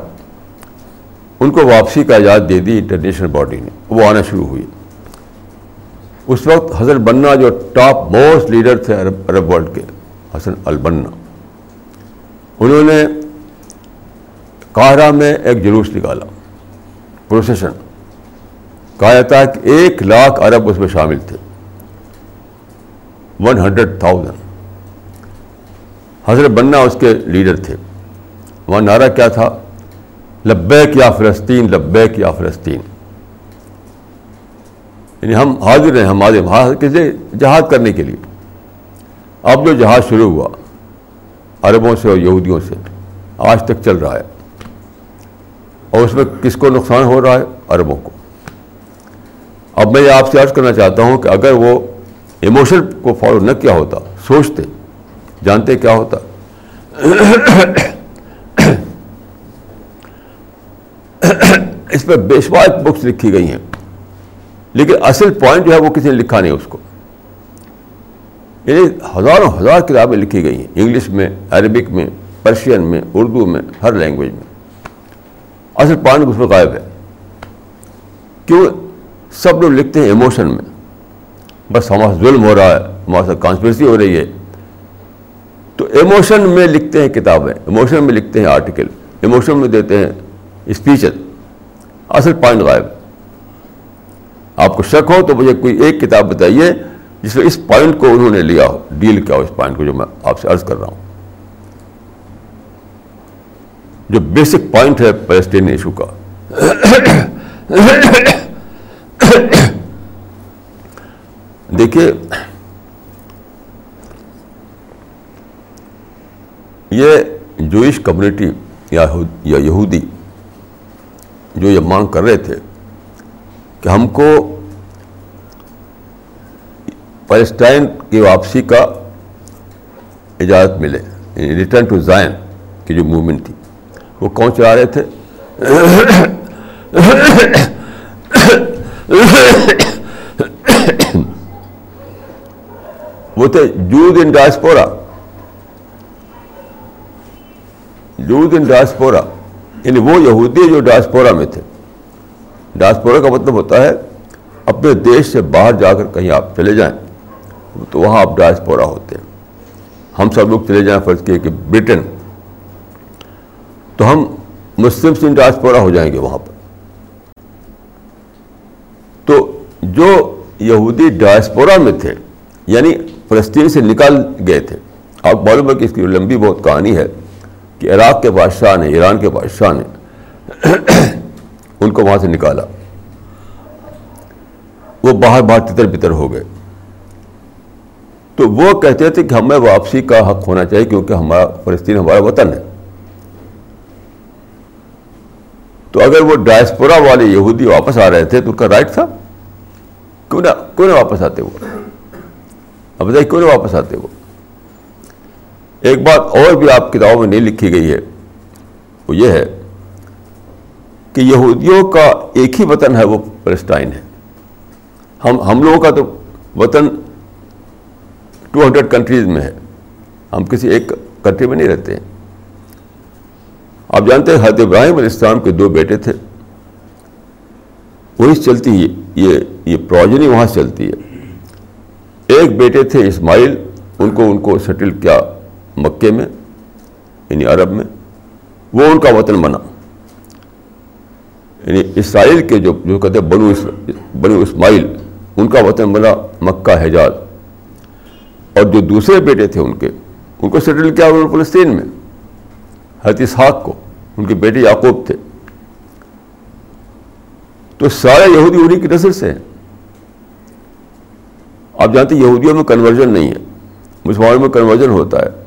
[SPEAKER 1] ان کو واپسی کا یاد دے دی انٹرنیشنل باڈی نے، وہ آنا شروع ہوئی۔ اس وقت حسن بننا جو ٹاپ موسٹ لیڈر تھے عرب عرب ورلڈ کے، حسن البنا انہوں نے قاہرہ میں ایک جلوس نکالا پروسیشن کہا جاتا ہے کہ ایک لاکھ عرب اس میں شامل تھے۔ ون ہنڈریڈ تھاؤزینڈ حضرت بننا اس کے لیڈر تھے۔ وہاں نعرہ کیا تھا؟ لبیک یا فلسطین، لبیک یا فلسطین۔ یعنی ہم حاضر ہیں، ہم حاضر کسی جہاد کرنے کے لیے۔ اب جو جہاز شروع ہوا، عربوں سے اور یہودیوں سے، آج تک چل رہا ہے۔ اور اس میں کس کو نقصان ہو رہا ہے؟ عربوں کو۔ اب میں یہ آپ سے عرض کرنا چاہتا ہوں کہ اگر وہ ایموشن کو فالو نہ کیا ہوتا، سوچتے، جانتے کیا ہوتا۔ اس پہ بے شمار بکس لکھی گئی ہیں۔ لیکن اصل پوائنٹ جو ہے وہ کسی نے لکھا نہیں اس کو۔ یعنی ہزاروں ہزار کتابیں لکھی گئی ہیں۔ انگلش میں، عربک میں، پرشین میں، اردو میں، ہر لینگویج میں۔ اصل پوائنٹ اس میں غائب ہے۔ کیوں؟ سب لوگ لکھتے ہیں ایموشن میں۔ بس ہمارا ظلم ہو رہا ہے ہمارے ساتھ کانسپریسی ہو رہی ہے۔ تو ایموشن میں لکھتے ہیں کتابیں ایموشن میں لکھتے ہیں آرٹیکل ایموشن میں دیتے ہیں اسپیچز اصل پوائنٹ غائب۔ آپ کو شک ہو تو مجھے کوئی ایک کتاب بتائیے جس میں اس پوائنٹ کو انہوں نے لیا ہو۔ ڈیل کیا ہو اس پوائنٹ کو جو میں آپ سے عرض کر رہا ہوں۔ جو بیسک پوائنٹ ہے پیلسٹین ایشو کا۔ دیکھیے، یہ جوئش کمیونٹی یا یہودی جو یہ مانگ کر رہے تھے کہ ہم کو پیلسٹائن کی واپسی کا اجازت ملے ریٹرن ٹو زائن کی جو موومنٹ تھی۔ وہ کون چلا رہے تھے؟ وہ تھے جود ان ڈاسپورا جود ان ڈاسپورا یعنی وہ یہودی جو ڈاسپورا میں تھے۔ ڈاسپورا کا مطلب ہوتا ہے اپنے دیش سے باہر جا کر کہیں آپ چلے جائیں۔ تو وہاں آپ ڈاسپورا ہوتے ہیں۔ ہم سب لوگ چلے جائیں فرض کیے کہ برٹن۔ تو ہم مسلم سے ڈاسپورا ہو جائیں گے وہاں پر۔ تو جو یہودی ڈاسپورا میں تھے یعنی فلسطین سے نکال گئے تھے۔ آپ معلوم ہے کہ اس کی لمبی بہت کہانی ہے۔ کہ عراق کے بادشاہ نے، ایران کے بادشاہ نے ان کو وہاں سے نکالا۔ وہ باہر باہر تتر بتر ہو گئے۔ تو وہ کہتے تھے کہ ہمیں واپسی کا حق ہونا چاہیے کیونکہ ہمارا فلسطین ہمارا وطن ہے۔ تو اگر وہ ڈائسپورا والے یہودی واپس آ رہے تھے تو ان کا رائٹ تھا۔ کیوں نہ کیوں نہ واپس آتے وہ؟ اب بتائیے کیوں نہ واپس آتے وہ؟ ایک بات اور بھی آپ کتابوں میں نہیں لکھی گئی ہے، وہ یہ ہے کہ یہودیوں کا ایک ہی وطن ہے، وہ فلسطائن ہے۔ ہم ہم لوگوں کا تو وطن ٹو ہنڈریڈ کنٹریز میں ہے۔ ہم کسی ایک کنٹری میں نہیں رہتے۔ ہیں آپ جانتے ہیں، حضرت ابراہیم علیہ السلام کے دو بیٹے تھے۔ وہی چلتی ہے یہ یہ پروجنی وہاں سے چلتی ہے۔ ایک بیٹے تھے اسماعیل، ان کو ان کو سیٹل کیا۔ مکے میں یعنی عرب میں، وہ ان کا وطن بنا۔ یعنی اسرائیل کے جو جو کہتے ہیں بنو بنو اسماعیل، ان کا وطن بنا مکہ، حجاز۔ اور جو دوسرے بیٹے تھے ان کے، ان کو سیٹل کیا انہوں نے فلسطین میں، حضرت اسحاق کو۔ ان کے بیٹے یعقوب تھے۔ تو سارے یہودی انہیں کی نسل سے ہیں۔ آپ جانتے ہیں یہودیوں میں کنورژن نہیں ہے، مسلمانوں میں کنورژن ہوتا ہے۔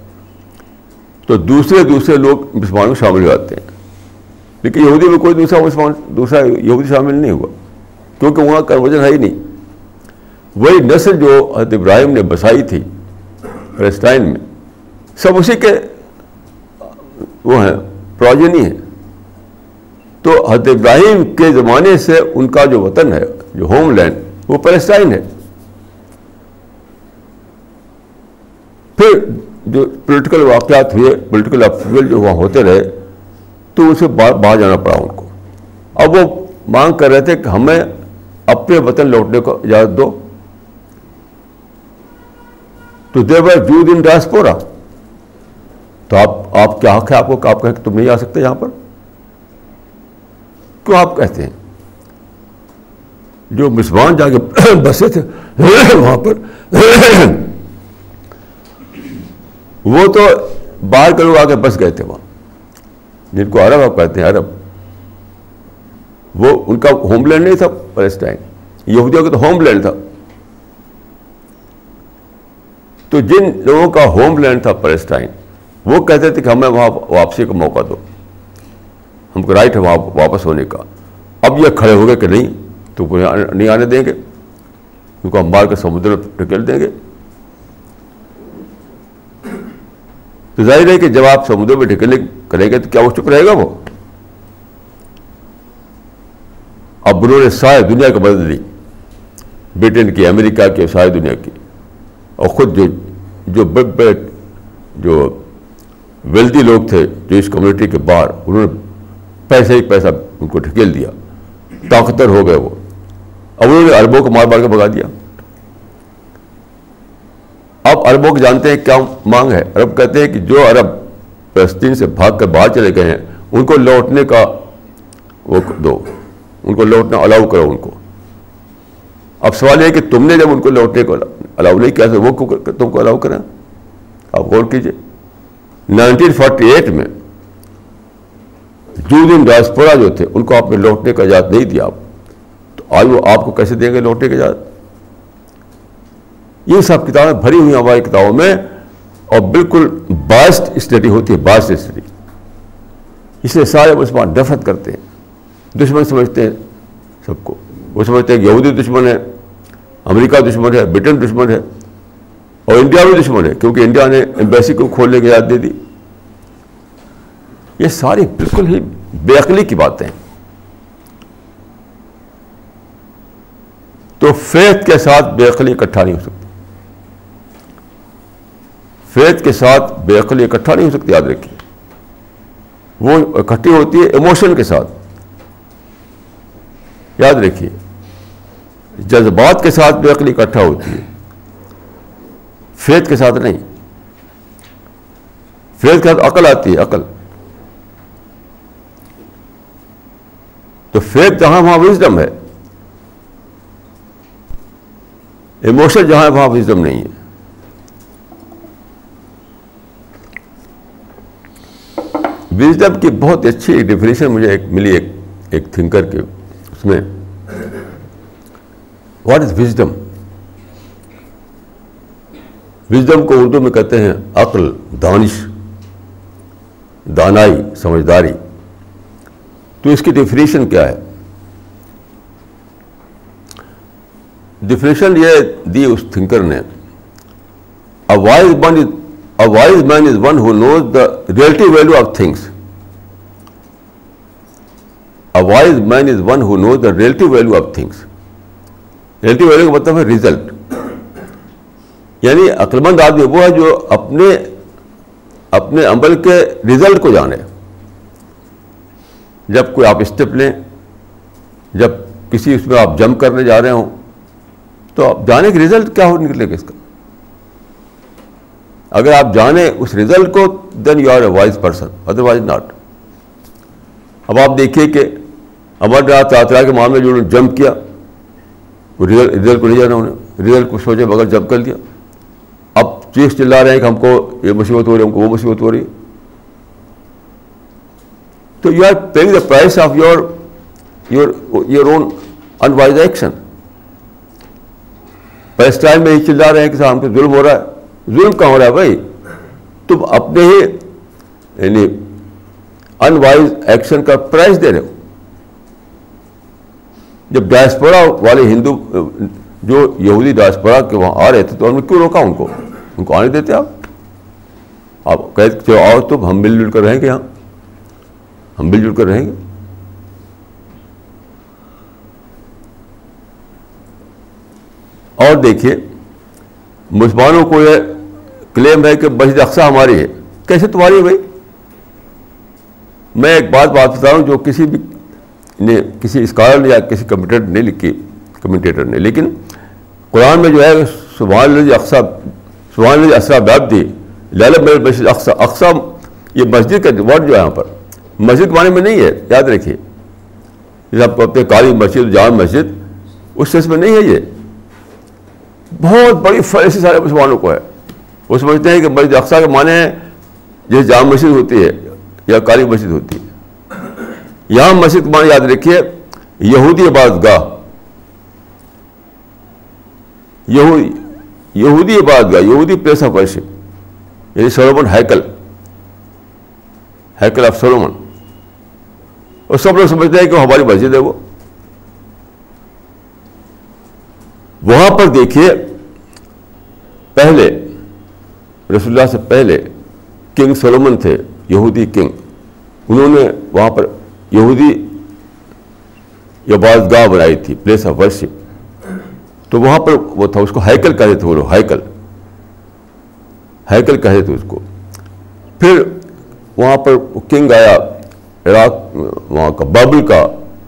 [SPEAKER 1] تو دوسرے دوسرے لوگ مسلمانوں میں شامل ہو جاتے ہیں۔ لیکن یہودی میں کوئی دوسرا مسلمان، دوسرا یہودی شامل نہیں ہوا۔ کیونکہ وہاں کنورژن ہے ہی نہیں۔ وہی نسل جو حضرت ابراہیم نے بسائی تھی فلسطائن میں، سب اسی کے وہ ہیں، پروجنی ہیں۔ تو حضرت ابراہیم کے زمانے سے ان کا جو وطن ہے، جو ہوم لینڈ، وہ پیلسٹائن ہے۔ پھر جو پولیٹیکل واقعات ہوئے پولیٹیکل افیول جو وہاں ہوتے رہے، تو اسے باہر جانا پڑا ان کو۔ اب وہ مانگ کر رہے تھے کہ ہمیں اپنے وطن لوٹنے کو اجازت دو۔ تو دیر بار جو دن ڈاسپورا تو آپ آپ کیا حق ہے آپ کو آپ کہیں کہ تم نہیں آ سکتے یہاں پر؟ کیوں آپ کہتے ہیں؟ جو مسلمان جا کے بسے تھے، وہاں پر وہ تو باہر کے لوگ آ کے بس گئے تھے وہاں، جن کو عرب آپ کہتے ہیں، عرب۔ وہ ان کا ہوم لینڈ نہیں تھا پلسٹائن یہودیوں کا تو ہوم لینڈ تھا۔ تو جن لوگوں کا ہوم لینڈ تھا پلسٹائن وہ کہتے تھے کہ ہمیں وہاں واپسی کا موقع دو۔ ہم کو رائٹ ہے وہاں واپس ہونے کا۔ اب یہ کھڑے ہو گئے کہ نہیں، تو نہیں آنے دیں گے ان کو ہم مار کے سمندر میں ٹکیل دیں گے۔ تو ظاہر ہے کہ جب آپ سمندر میں ٹھکیلے کریں گے تو کیا وہ چپ رہے گا وہ؟ اب انہوں نے سارے دنیا کو بدل دی۔ برٹن کی، امریکہ کی، ساری دنیا کی۔ اور خود جو جو بڑے بڑے، جو ویلدی لوگ تھے، جو اس کمیونٹی کے باہر، انہوں نے پیسے ہی پیسہ ان کو ٹھکیل دیا۔ طاقتور ہو گئے وہ۔ اب انہوں نے اربوں کو مار مار کے بگا دیا۔ اب اربوں کو جانتے ہیں کیا مانگ ہے۔ عرب کہتے ہیں کہ جو عرب فلسطین سے بھاگ کر باہر چلے گئے ہیں، ان کو لوٹنے کا وہ دو۔ ان کو لوٹنا الاؤ کرو ان کو۔ اب سوال یہ کہ تم نے جب ان کو لوٹنے کو الاؤ نہیں کیا وہ تم کو الاؤ کریں آپ غور کیجیے نائنٹین فورٹی ایٹ میں جو دن ڈاسپورا جو تھے، ان کو آپ نے لوٹنے کا اجازت نہیں دیا۔ آپ تو آج وہ آپ کو کیسے دیں گے لوٹنے کا اجازت؟ یہ سب کتابیں بھری ہوئی ہماری کتابوں میں اور بالکل باسٹ اسٹڈی ہوتی ہے باسٹ اسٹڈی۔ اس لیے سارے مسلمان نفرت کرتے ہیں۔ دشمن سمجھتے ہیں سب کو۔ وہ سمجھتے ہیں کہ یہودی دشمن ہے، امریکہ دشمن ہے، برٹن دشمن ہے اور انڈیا بھی دشمن ہے، کیونکہ انڈیا نے امبیسی کو کھولنے کی یاد دے دی۔ یہ ساری بالکل ہی بے عقلی کی باتیں تو فیت کے ساتھ بے عقلی اکٹھا نہیں ہو سکتی فیت کے ساتھ بے عقلی اکٹھا نہیں ہو سکتی، یاد رکھیے۔ وہ اکٹھی ہوتی ہے ایموشن کے ساتھ۔ یاد رکھیے، جذبات کے ساتھ بے عقلی اکٹھا ہوتی ہے۔ فیت کے ساتھ نہیں۔ فیت کے ساتھ عقل آتی ہے، عقل۔ تو فیت جہاں وہاں وزڈم ہے۔ ایموشن جہاں وہاں وزڈم نہیں ہے۔ وزڈم کی بہت اچھی ڈیفینیشن مجھے ایک ملی ایک ایک تھنکر کے اس میں. واٹ از وزڈم وزڈم کو اردو میں کہتے ہیں عقل، دانش، دانائی، سمجھداری. تو اس کی ڈیفینیشن کیا ہے؟ ڈیفینیشن یہ دی اس تھنکر نے. Wise man wise man is one who knows the reality value of things a wise man is one who knows the reality value of things reality value کا مطلب ہے ریزلٹ یعنی عقلمند آدمی وہ ہے جو اپنے اپنے عمل کے ریزلٹ کو جانے جب کوئی آپ اسٹیپ لیں جب کسی اس میں آپ جمپ کرنے جا رہے ہوں تو آپ جانے کے ریزلٹ کیا ہو نکلے گا اس کا اگر آپ جانیں اس ریزلٹ کو then you are a wise person otherwise not اب آپ دیکھیے کہ امر ناتھ یاترا کے معاملے جو انہوں نے جمپ کیا، وہ ریزلٹ کو نہیں جانا انہیں ریزلٹ کو سوچے بغیر جمپ کر لیا اب چیز چلا رہے ہیں کہ ہم کو یہ مصیبت ہو رہی ہے، ہم کو وہ مصیبت ہو رہی ہے. تو you are paying the price of your your your own unwise action Palestine میں یہ چلا رہے ہیں کہ ہم کو ظلم ہو رہا ہے. ظلم کہاں ہو رہا ہے بھائی؟ تم اپنے ہی یعنی انوائز ایکشن کا پرائز دے رہے ہو۔ جب ڈائسپورا والے ہندو، جو یہودی ڈائسپورا کے وہاں آ رہے تھے، تو انہوں نے کیوں روکا ان کو؟ ان کو آنے دیتے آپ؟ آپ کہتے چلو آؤ تو ہم مل جل کر رہیں گے یہاں؟ ہم مل جل کر رہیں گے؟ اور دیکھیے، مسلمانوں کو یہ کلیم ہے کہ مسجد اقسا ہماری ہے۔ کیسے تمہاری ہے بھائی؟ میں ایک بات بات بتا رہا ہوں جو کسی بھی نے کسی اسکالر نے یا کسی کمپیوٹر نے لکھی، کمنٹیٹر نے۔ لیکن قرآن میں جو ہے، سبحان اللہ اقسا سبحان اللہ اسرا بیب دی لالب مسجد اقسا اقسا یہ مسجد کا ورڈ جو ہے یہاں پر، مسجد معنی میں نہیں ہے، یاد رکھیے۔ جیسے آپ اپنے کالی مسجد، جامع مسجد، اس سیس میں نہیں ہے یہ۔ بہت بڑی ایسے سارے مسلمانوں کو ہے۔ وہ سمجھتے ہیں کہ مسجد اقسا کے معنی ہے جیسے جامع مسجد ہوتی ہے یا کالی مسجد ہوتی ہے۔ یہاں مسجد معنی یاد رکھیے، یہودی عبادت گاہ یہودی عبادت گاہ یہودی پلیس آف ورشپ یعنی سولومن ہیکل۔ ہیکل آف سولومن۔ اور سب لوگ سمجھتے ہیں کہ وہ ہماری مسجد ہے وہ۔ وہاں پر دیکھیے، پہلے رسول اللہ سے پہلے کنگ سولومن تھے یہودی کنگ انہوں نے وہاں پر یہودی عبادت گاہ بنائی تھی پلیس آف ورشپ تو وہاں پر وہ تھا اس کو ہائیکل کہتے تھے وہ لوگ ہائیکل ہائیکل کہتے تھے اس کو پھر وہاں پر کنگ آیا عراق وہاں کا بابل کا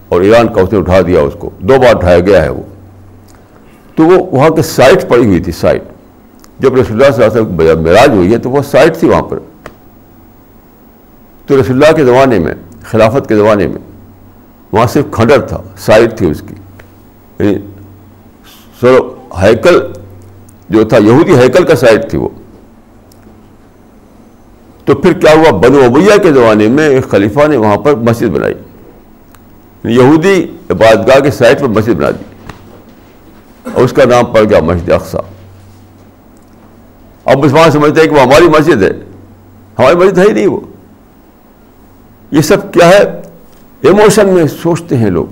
[SPEAKER 1] اور ایران کا اس نے اٹھا دیا اس کو دو بار اٹھایا گیا ہے وہ تو وہ وہاں کے سائٹ پڑی ہوئی تھی سائٹ جب رسول اللہ صلی اللہ علیہ وسلم معراج ہوئی ہے تو وہ سائٹ تھی وہاں پر۔ تو رسول اللہ کے زمانے میں، خلافت کے زمانے میں، وہاں صرف کھنڈر تھا، سائٹ تھی اس کی۔ یعنی سو ہیکل جو تھا، یہودی ہیکل کا سائٹ تھی وہ۔ تو پھر کیا ہوا؟ بنو ابیا کے زمانے میں ایک خلیفہ نے وہاں پر مسجد بنائی۔ یعنی یہودی عبادگاہ کے سائٹ پر مسجد بنا دی۔ اور اس کا نام پڑ گیا مسجد اقسا اب مسلمان سمجھتے ہیں کہ وہ ہماری مسجد ہے۔ ہماری مسجد ہے ہی نہیں وہ۔ یہ سب کیا ہے؟ ایموشن میں سوچتے ہیں لوگ۔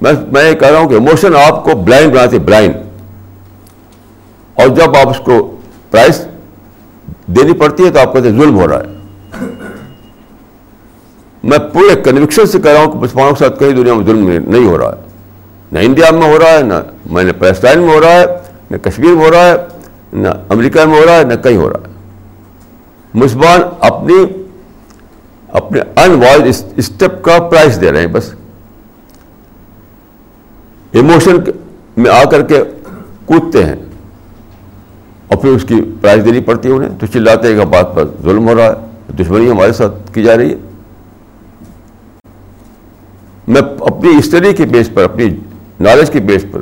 [SPEAKER 1] میں میں یہ کہہ رہا ہوں کہ ایموشن آپ کو بلائنڈ بناتے بلائنڈ اور جب آپ اس کو پرائز دینی پڑتی ہے تو آپ کہتے ہیں ظلم ہو رہا ہے۔ میں پورے کنوکشن سے کہہ رہا ہوں کہ مسلمانوں کے ساتھ کہیں دنیا میں ظلم نہیں ہو رہا ہے۔ نہ انڈیا میں ہو رہا ہے، نہ میں نے پیلسٹائن میں ہو رہا ہے، نہ کشمیر میں ہو رہا ہے۔ نہ امریکہ میں ہو رہا ہے، نہ کہیں ہو رہا ہے۔ مسلمان اپنی، اپنے ان وائز اسٹیپ کا پرائز دے رہے ہیں، بس۔ ایموشن میں آ کر کے کودتے ہیں۔ اور پھر اس کی پرائز دینی پڑتی ہے انہیں۔ تو چلاتے ہیں کہ بات پر ظلم ہو رہا ہے۔ دشمنی ہمارے ساتھ کی جا رہی ہے۔ میں اپنی اسٹڈی کے بیس پر، اپنی نالج کے بیس پر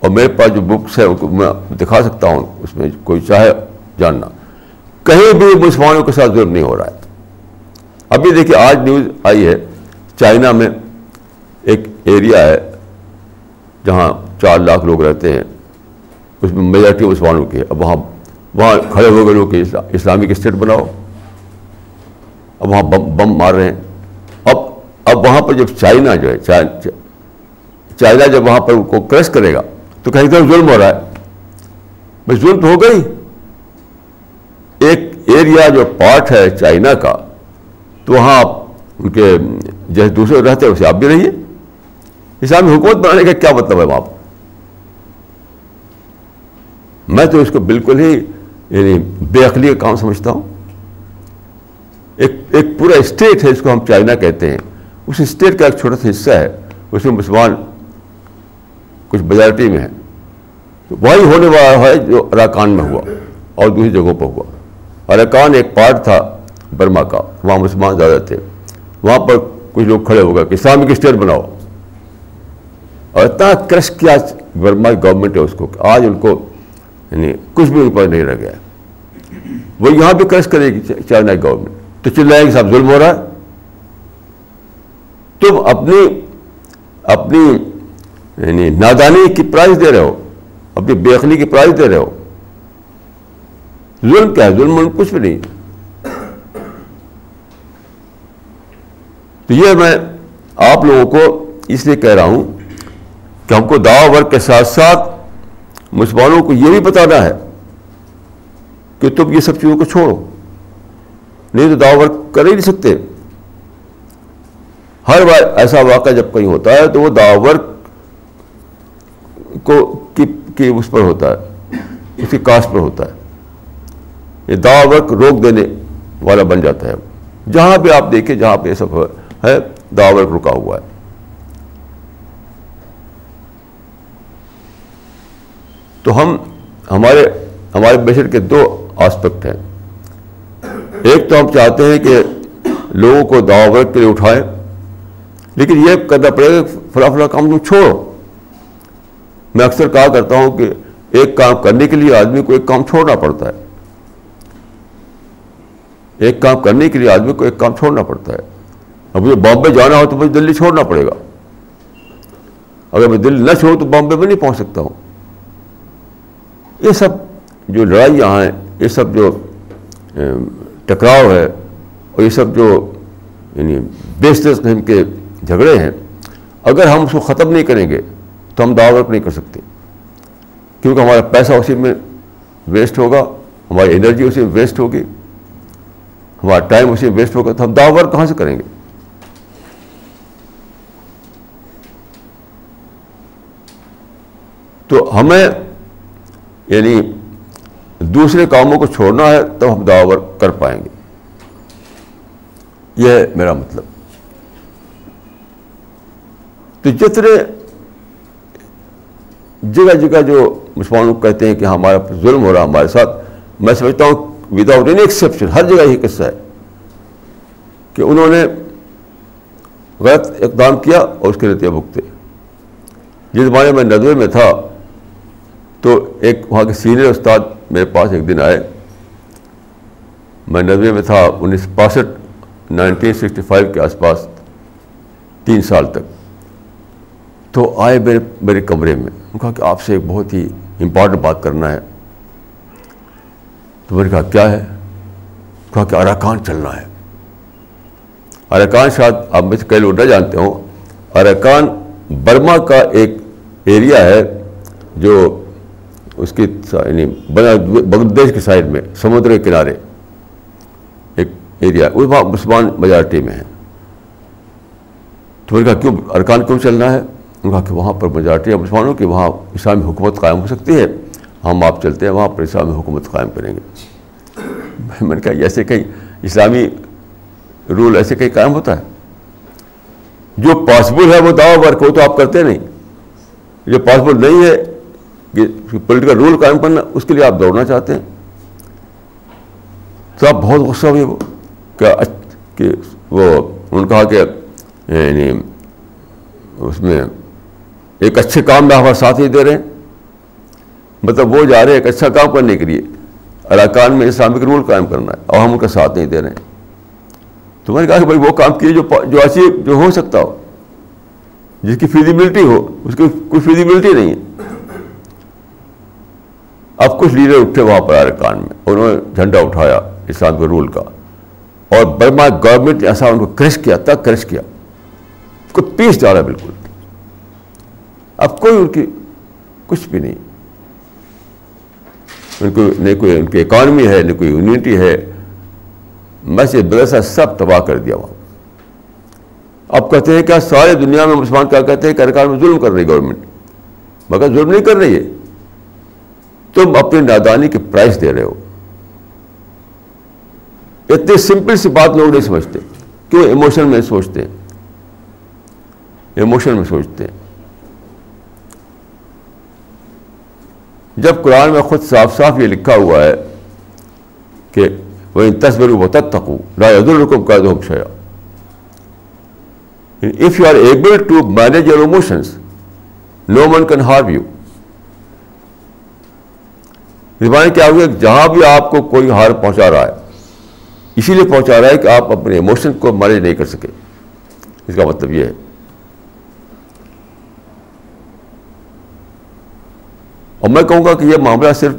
[SPEAKER 1] اور میرے پاس جو بکس ہے میں دکھا سکتا ہوں، اس میں کوئی چاہے جاننا۔ کہیں بھی مسلمانوں کے ساتھ ظلم نہیں ہو رہا ہے۔ ابھی دیکھیے، آج نیوز آئی ہے، چائنا میں ایک ایریا ہے، جہاں چار لاکھ لوگ رہتے ہیں۔ اس میں میجارٹی مسلمانوں کی ہے اب وہاں وہاں کھڑے ہو گئے لوگ کہ اسلامک اسٹیٹ بناؤ۔ اب وہاں بم بم مار رہے ہیں۔ اب اب وہاں پر جب چائنا جو ہے چائنا جب وہاں پر ان کو کرش کرے گا تو کہیں طرف ظلم ہو رہا ہے۔ بھائی ظلم تو ہو گئی۔ ایک ایریا جو پارٹ ہے چائنا کا، تو وہاں آپ ان کے جیسے دوسرے رہتے ہیں، اسے آپ بھی رہیے۔ اسلامی حکومت بنانے کا کیا مطلب ہے وہاں؟ میں تو اس کو بالکل ہی یعنی بے عقلی کا کام سمجھتا ہوں۔ ایک ایک پورا اسٹیٹ ہے، اس کو ہم چائنا کہتے ہیں۔ اس اسٹیٹ کا ایک چھوٹا سا حصہ ہے۔ اس میں مسلمان کچھ میجارٹی میں ہیں۔ وہی ہونے والا ہے جو اراکان میں ہوا اور دوسری جگہوں پر ہوا۔ اراکان ایک پارٹ تھا برما کا، وہاں مسلمان زیادہ تھے۔ وہاں پر کچھ لوگ کھڑے ہو گئے کہ اسلامک اسٹیٹ بناؤ۔ اور اتنا کرش کیا برما گورنمنٹ ہے اس کو کہ آج ان کو یعنی کچھ بھی ان پر نہیں رہ گیا۔ وہ یہاں بھی کرش کرے گی، چائنا گورنمنٹ تو چل رہے صاحب ظلم ہو رہا ہے۔ تم اپنی اپنی یعنی نادانی کی پرائز دے رہے ہو۔ اپنی بےخلی کی پرائز دے رہے ہو۔ ظلم کیا ہے؟ ظلم کچھ بھی نہیں۔ تو یہ میں آپ لوگوں کو اس لیے کہہ رہا ہوں کہ ہم کو دعا ورک کے ساتھ ساتھ مسلمانوں کو یہ بھی بتانا ہے کہ تم یہ سب چیزوں کو چھوڑو۔ نہیں تو دعا ورک کر ہی نہیں سکتے۔ ہر بار ایسا واقعہ جب کہیں ہوتا ہے تو وہ دعا ورک کو کی اس پر ہوتا ہے، اس کی کاسٹ پر ہوتا ہے۔ یہ دعا ورک روک دینے والا بن جاتا ہے۔ جہاں بھی آپ دیکھیں، جہاں پہ یہ سب ہے دعا ورک رکا ہوا ہے۔ تو ہم، ہمارے ہمارے بشر کے دو آسپیکٹ ہیں۔ ایک تو ہم چاہتے ہیں کہ لوگوں کو دعا ورک کے لیے اٹھائیں، لیکن یہ کرنا پڑے گا فلاں فلاں کام تم چھوڑو۔ میں اکثر کہا کرتا ہوں کہ ایک کام کرنے کے لیے آدمی کو ایک کام چھوڑنا پڑتا ہے۔ ایک کام کرنے کے لیے آدمی کو ایک کام چھوڑنا پڑتا ہے۔ اب مجھے بامبے جانا ہو تو مجھے دلی چھوڑنا پڑے گا۔ اگر میں دلی نہ چھوڑوں تو بامبے میں نہیں پہنچ سکتا ہوں۔ یہ سب جو لڑائی یہاں ہیں، یہ سب جو ٹکراؤ ہے، اور یہ سب جو یعنی بیسٹس قسم کے جھگڑے ہیں، اگر ہم اس کو ختم نہیں کریں گے تو ہم دعوت نہیں کر سکتے کیونکہ ہمارا پیسہ اسی میں ویسٹ ہوگا، ہماری انرجی اسی میں ویسٹ ہوگی، ہمارا ٹائم اسی میں ویسٹ ہوگا، تو ہم دعوت کہاں سے کریں گے؟ تو ہمیں یعنی دوسرے کاموں کو چھوڑنا ہے تو ہم دعوت کر پائیں گے۔ یہ ہے میرا مطلب۔ تو جتنے جگہ جگہ جو مسلمانوں کو کہتے ہیں کہ ہمارا ظلم ہو رہا ہمارے ساتھ، میں سمجھتا ہوں وداؤٹ اینی ایکسیپشن ہر جگہ یہ قصہ ہے کہ انہوں نے غلط اقدام کیا اور اس کے نتیجے بھگتے۔ جس زمانے میں ندوے میں تھا، تو ایک وہاں کے سینئر استاد میرے پاس ایک دن آئے۔ میں ندوے میں تھا انیس باسٹھ نائنٹین سکسٹی فائیو کے آس پاس، تین سال تک۔ تو آئے میرے میرے کمرے میں۔ انہوں کہا کہ آپ سے ایک بہت ہی امپورٹنٹ بات کرنا ہے۔ تو میں نے کہا کیا ہے؟ کہا کہ اراکان چلنا ہے۔ اراکان شاید آپ میں سے کئی لوگ نہ جانتے ہوں۔ اراکان برما کا ایک ایریا ہے جو اس کی یعنی بنگلہ دیش کی سائڈ میں، سمندر کے کنارے ایک ایریا وہاں مسلمان میجارٹی میں ہے۔ تو میں نے کہا کیوں ارکان کیوں چلنا ہے؟ کہا کہ وہاں پر میجارٹی مسلمانوں کی وہاں اسلامی حکومت قائم ہو سکتی ہے۔ ہم آپ چلتے ہیں، وہاں پر اسلامی حکومت قائم کریں گے۔ میں نے کہا ایسے کہیں اسلامی رول ایسے کہیں قائم ہوتا ہے۔ جو پاسبل ہے وہ دعوی ورک ہو تو آپ کرتے نہیں۔ جو پاسبل نہیں ہے کہ پولیٹیکل رول قائم کرنا، اس کے لیے آپ دوڑنا چاہتے ہیں۔ تو آپ بہت غصہ ہوئے وہ کہ وہ، انہوں نے کہا کہ یعنی اس میں ایک اچھے کام میں ہمارا ساتھ ہی دے رہے ہیں۔ مطلب وہ جا رہے ہیں ایک اچھا کام کرنے کے لیے۔ اراکان میں اسلامک رول قائم کرنا ہے اور ہم ان کا ساتھ نہیں دے رہے ہیں۔ تو میں نے کہا کہ بھائی وہ کام کیے جو جو ایسی جو ہو سکتا ہو۔ جس کی فیزیبلٹی ہو، اس کی کوئی فیزیبلٹی نہیں ہے۔ اب کچھ لیڈر اٹھے وہاں پر اراکان میں، انہوں نے جھنڈا اٹھایا اسلام کے رول کا۔ اور برما گورنمنٹ نے ایسا ان کو کرش کیا تھا کرش کیا۔ اس کو پیس ڈالا بالکل۔ اب کوئی ان کی کچھ بھی نہیں۔ ان کو نہ کوئی ان کی اکانومی ہے، نہ کوئی یونٹی ہے۔ مسجد مدرسہ سب تباہ کر دیا وہاں۔ اب کہتے ہیں کیا سارے دنیا میں مسلمان کیا کہتے ہیں؟ کارکار میں ظلم کر رہی گورنمنٹ مگر ظلم نہیں کر رہی ہے۔ تم اپنی نادانی کے پرائز دے رہے ہو۔ اتنی سمپل سی بات لوگ نہیں سمجھتے۔ کیوں؟ ایموشن میں سوچتے ہیں۔ ایموشن میں سوچتے ہیں۔ جب قرآن میں خود صاف صاف یہ لکھا ہوا ہے کہ وہ ان تصویر و تتقو لا الرکم کا دو شیا if you are able to manage your emotions no man can harm you زبان کیا ہوئی جہاں بھی آپ کو کوئی ہار پہنچا رہا ہے، اسی لیے پہنچا رہا ہے کہ آپ اپنے ایموشن کو مینیج نہیں کر سکے۔ اس کا مطلب یہ ہے۔ اور میں کہوں گا کہ یہ معاملہ صرف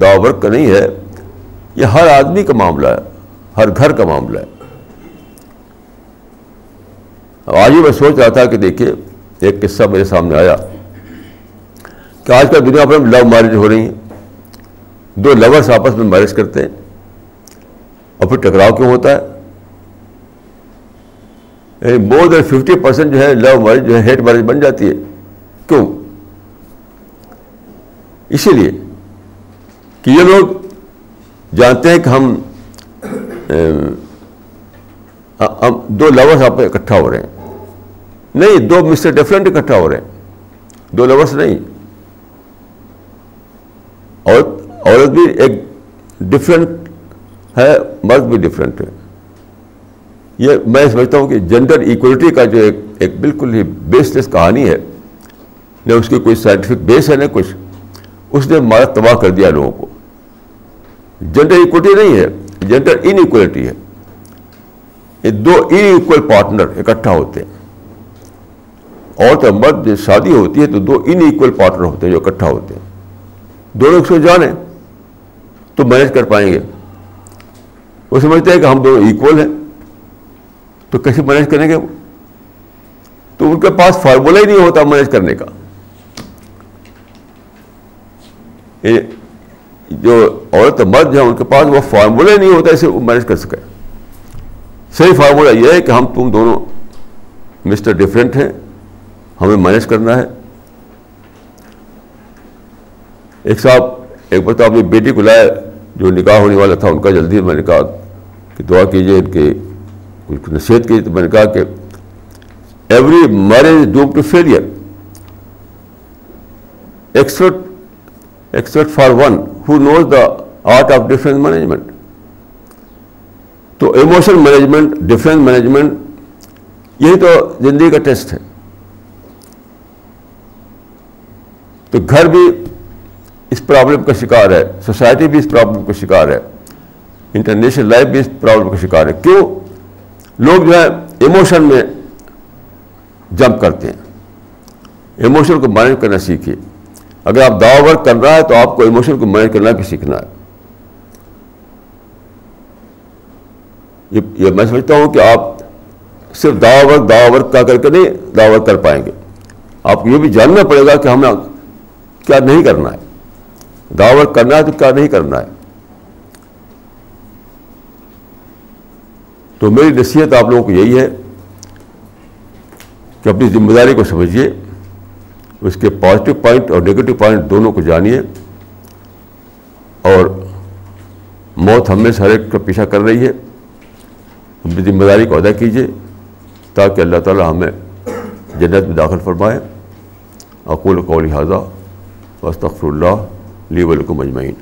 [SPEAKER 1] دعا ورک کا نہیں ہے، یہ ہر آدمی کا معاملہ ہے، ہر گھر کا معاملہ ہے۔ آج ہی میں سوچ رہا تھا کہ دیکھیے، ایک قصہ میرے سامنے آیا کہ آج کل دنیا بھر میں لو میرج ہو رہی ہیں۔ دو لورس آپس میں میرج کرتے ہیں اور پھر ٹکراؤ کیوں ہوتا ہے؟ مور دین ففٹی پرسینٹ جو ہے لو میرج جو ہے ہیٹ میرج بن جاتی ہے۔ کیوں؟ اسی لیے کہ یہ لوگ جانتے ہیں کہ ہم ہم دو لورس آپ اکٹھا ہو رہے ہیں۔ نہیں، دو مسٹر ڈفرینٹ اکٹھا ہو رہے ہیں۔ دو لورس نہیں۔ عورت عورت بھی ایک ڈفرینٹ ہے، مرد بھی ڈفرینٹ ہے۔ یہ میں سمجھتا ہوں کہ جینڈر ایکولٹی کا جو ایک ایک بالکل ہی بیس لیس کہانی ہے، نہ اس کی کوئی سائنٹیفک بیس ہے، نہ کچھ۔ اس نے مارا تباہ کر دیا لوگوں کو۔ جینڈر ایکولٹی نہیں ہے جینڈر ان ہے۔ یہ دو ان ایکول پارٹنر اکٹھا ہوتے ہیں۔ اور مرد جب شادی ہوتی ہے تو دو ان ایکول پارٹنر ہوتے ہیں جو اکٹھا ہوتے ہیں۔ دونوں ایک سو جانے تو مینج کر پائیں گے۔ وہ سمجھتے ہیں کہ ہم دونوں ایکول ہیں۔ تو کیسے مینج کریں گے وہ؟ تو ان کے پاس فارمولہ ہی نہیں ہوتا مینج کرنے کا۔ جو عورت مرد ہیں ان کے پاس وہ فارمولہ نہیں ہوتا اسے وہ مینج کر سکے۔ صحیح فارمولہ یہ ہے کہ ہم تم دونوں مسٹر ڈفرینٹ ہیں، ہمیں مینج کرنا ہے۔ ایک صاحب، ایک بار تو اپنی بیٹی کو لائے جو نکاح ہونے والا تھا، ان کا جلدی میں نے کہا کہ دعا کیجیے ان کی کچھ نصیحت کیجیے تو میں نے کہا کہ every marriage doom to failure except except for one who knows the art of defence management تو ایموشن مینجمنٹ ڈیفینس مینجمنٹ یہی تو زندگی کا ٹیسٹ ہے۔ تو گھر بھی اس پرابلم کا شکار ہے سوسائٹی بھی اس پرابلم کا شکار ہے انٹرنیشنل لائف بھی اس پرابلم کا شکار ہے۔ کیوں؟ لوگ جو ہے ایموشن میں جمپ کرتے ہیں۔ ایموشن کو مینج کرنا سیکھیے۔ اگر آپ دعا ورک کر رہا ہے تو آپ کو ایموشن کو مینج کرنا بھی سیکھنا ہے۔ یہ میں سمجھتا ہوں کہ آپ صرف دعا ورک دعا ورک کا کر کے نہیں دعا ورک کر پائیں گے۔ آپ کو یہ بھی جاننا پڑے گا کہ ہمیں کیا نہیں کرنا ہے۔ دعا ورک کرنا ہے تو کیا نہیں کرنا ہے۔ تو میری نصیحت آپ لوگوں کو یہی ہے کہ اپنی ذمہ داری کو سمجھیے۔ اس کے پازیٹیو پوائنٹ اور نگیٹو پوائنٹ دونوں کو جانیے اور موت ہم میں سے ہر ایک کا پیچھا کر رہی ہے۔ اپنی ذمہ داری کو ادا کیجیے تاکہ اللہ تعالیٰ ہمیں جنت میں داخل فرمائے۔ اقول قول حاضہ وسطر اللہ لی ولکم مجمعین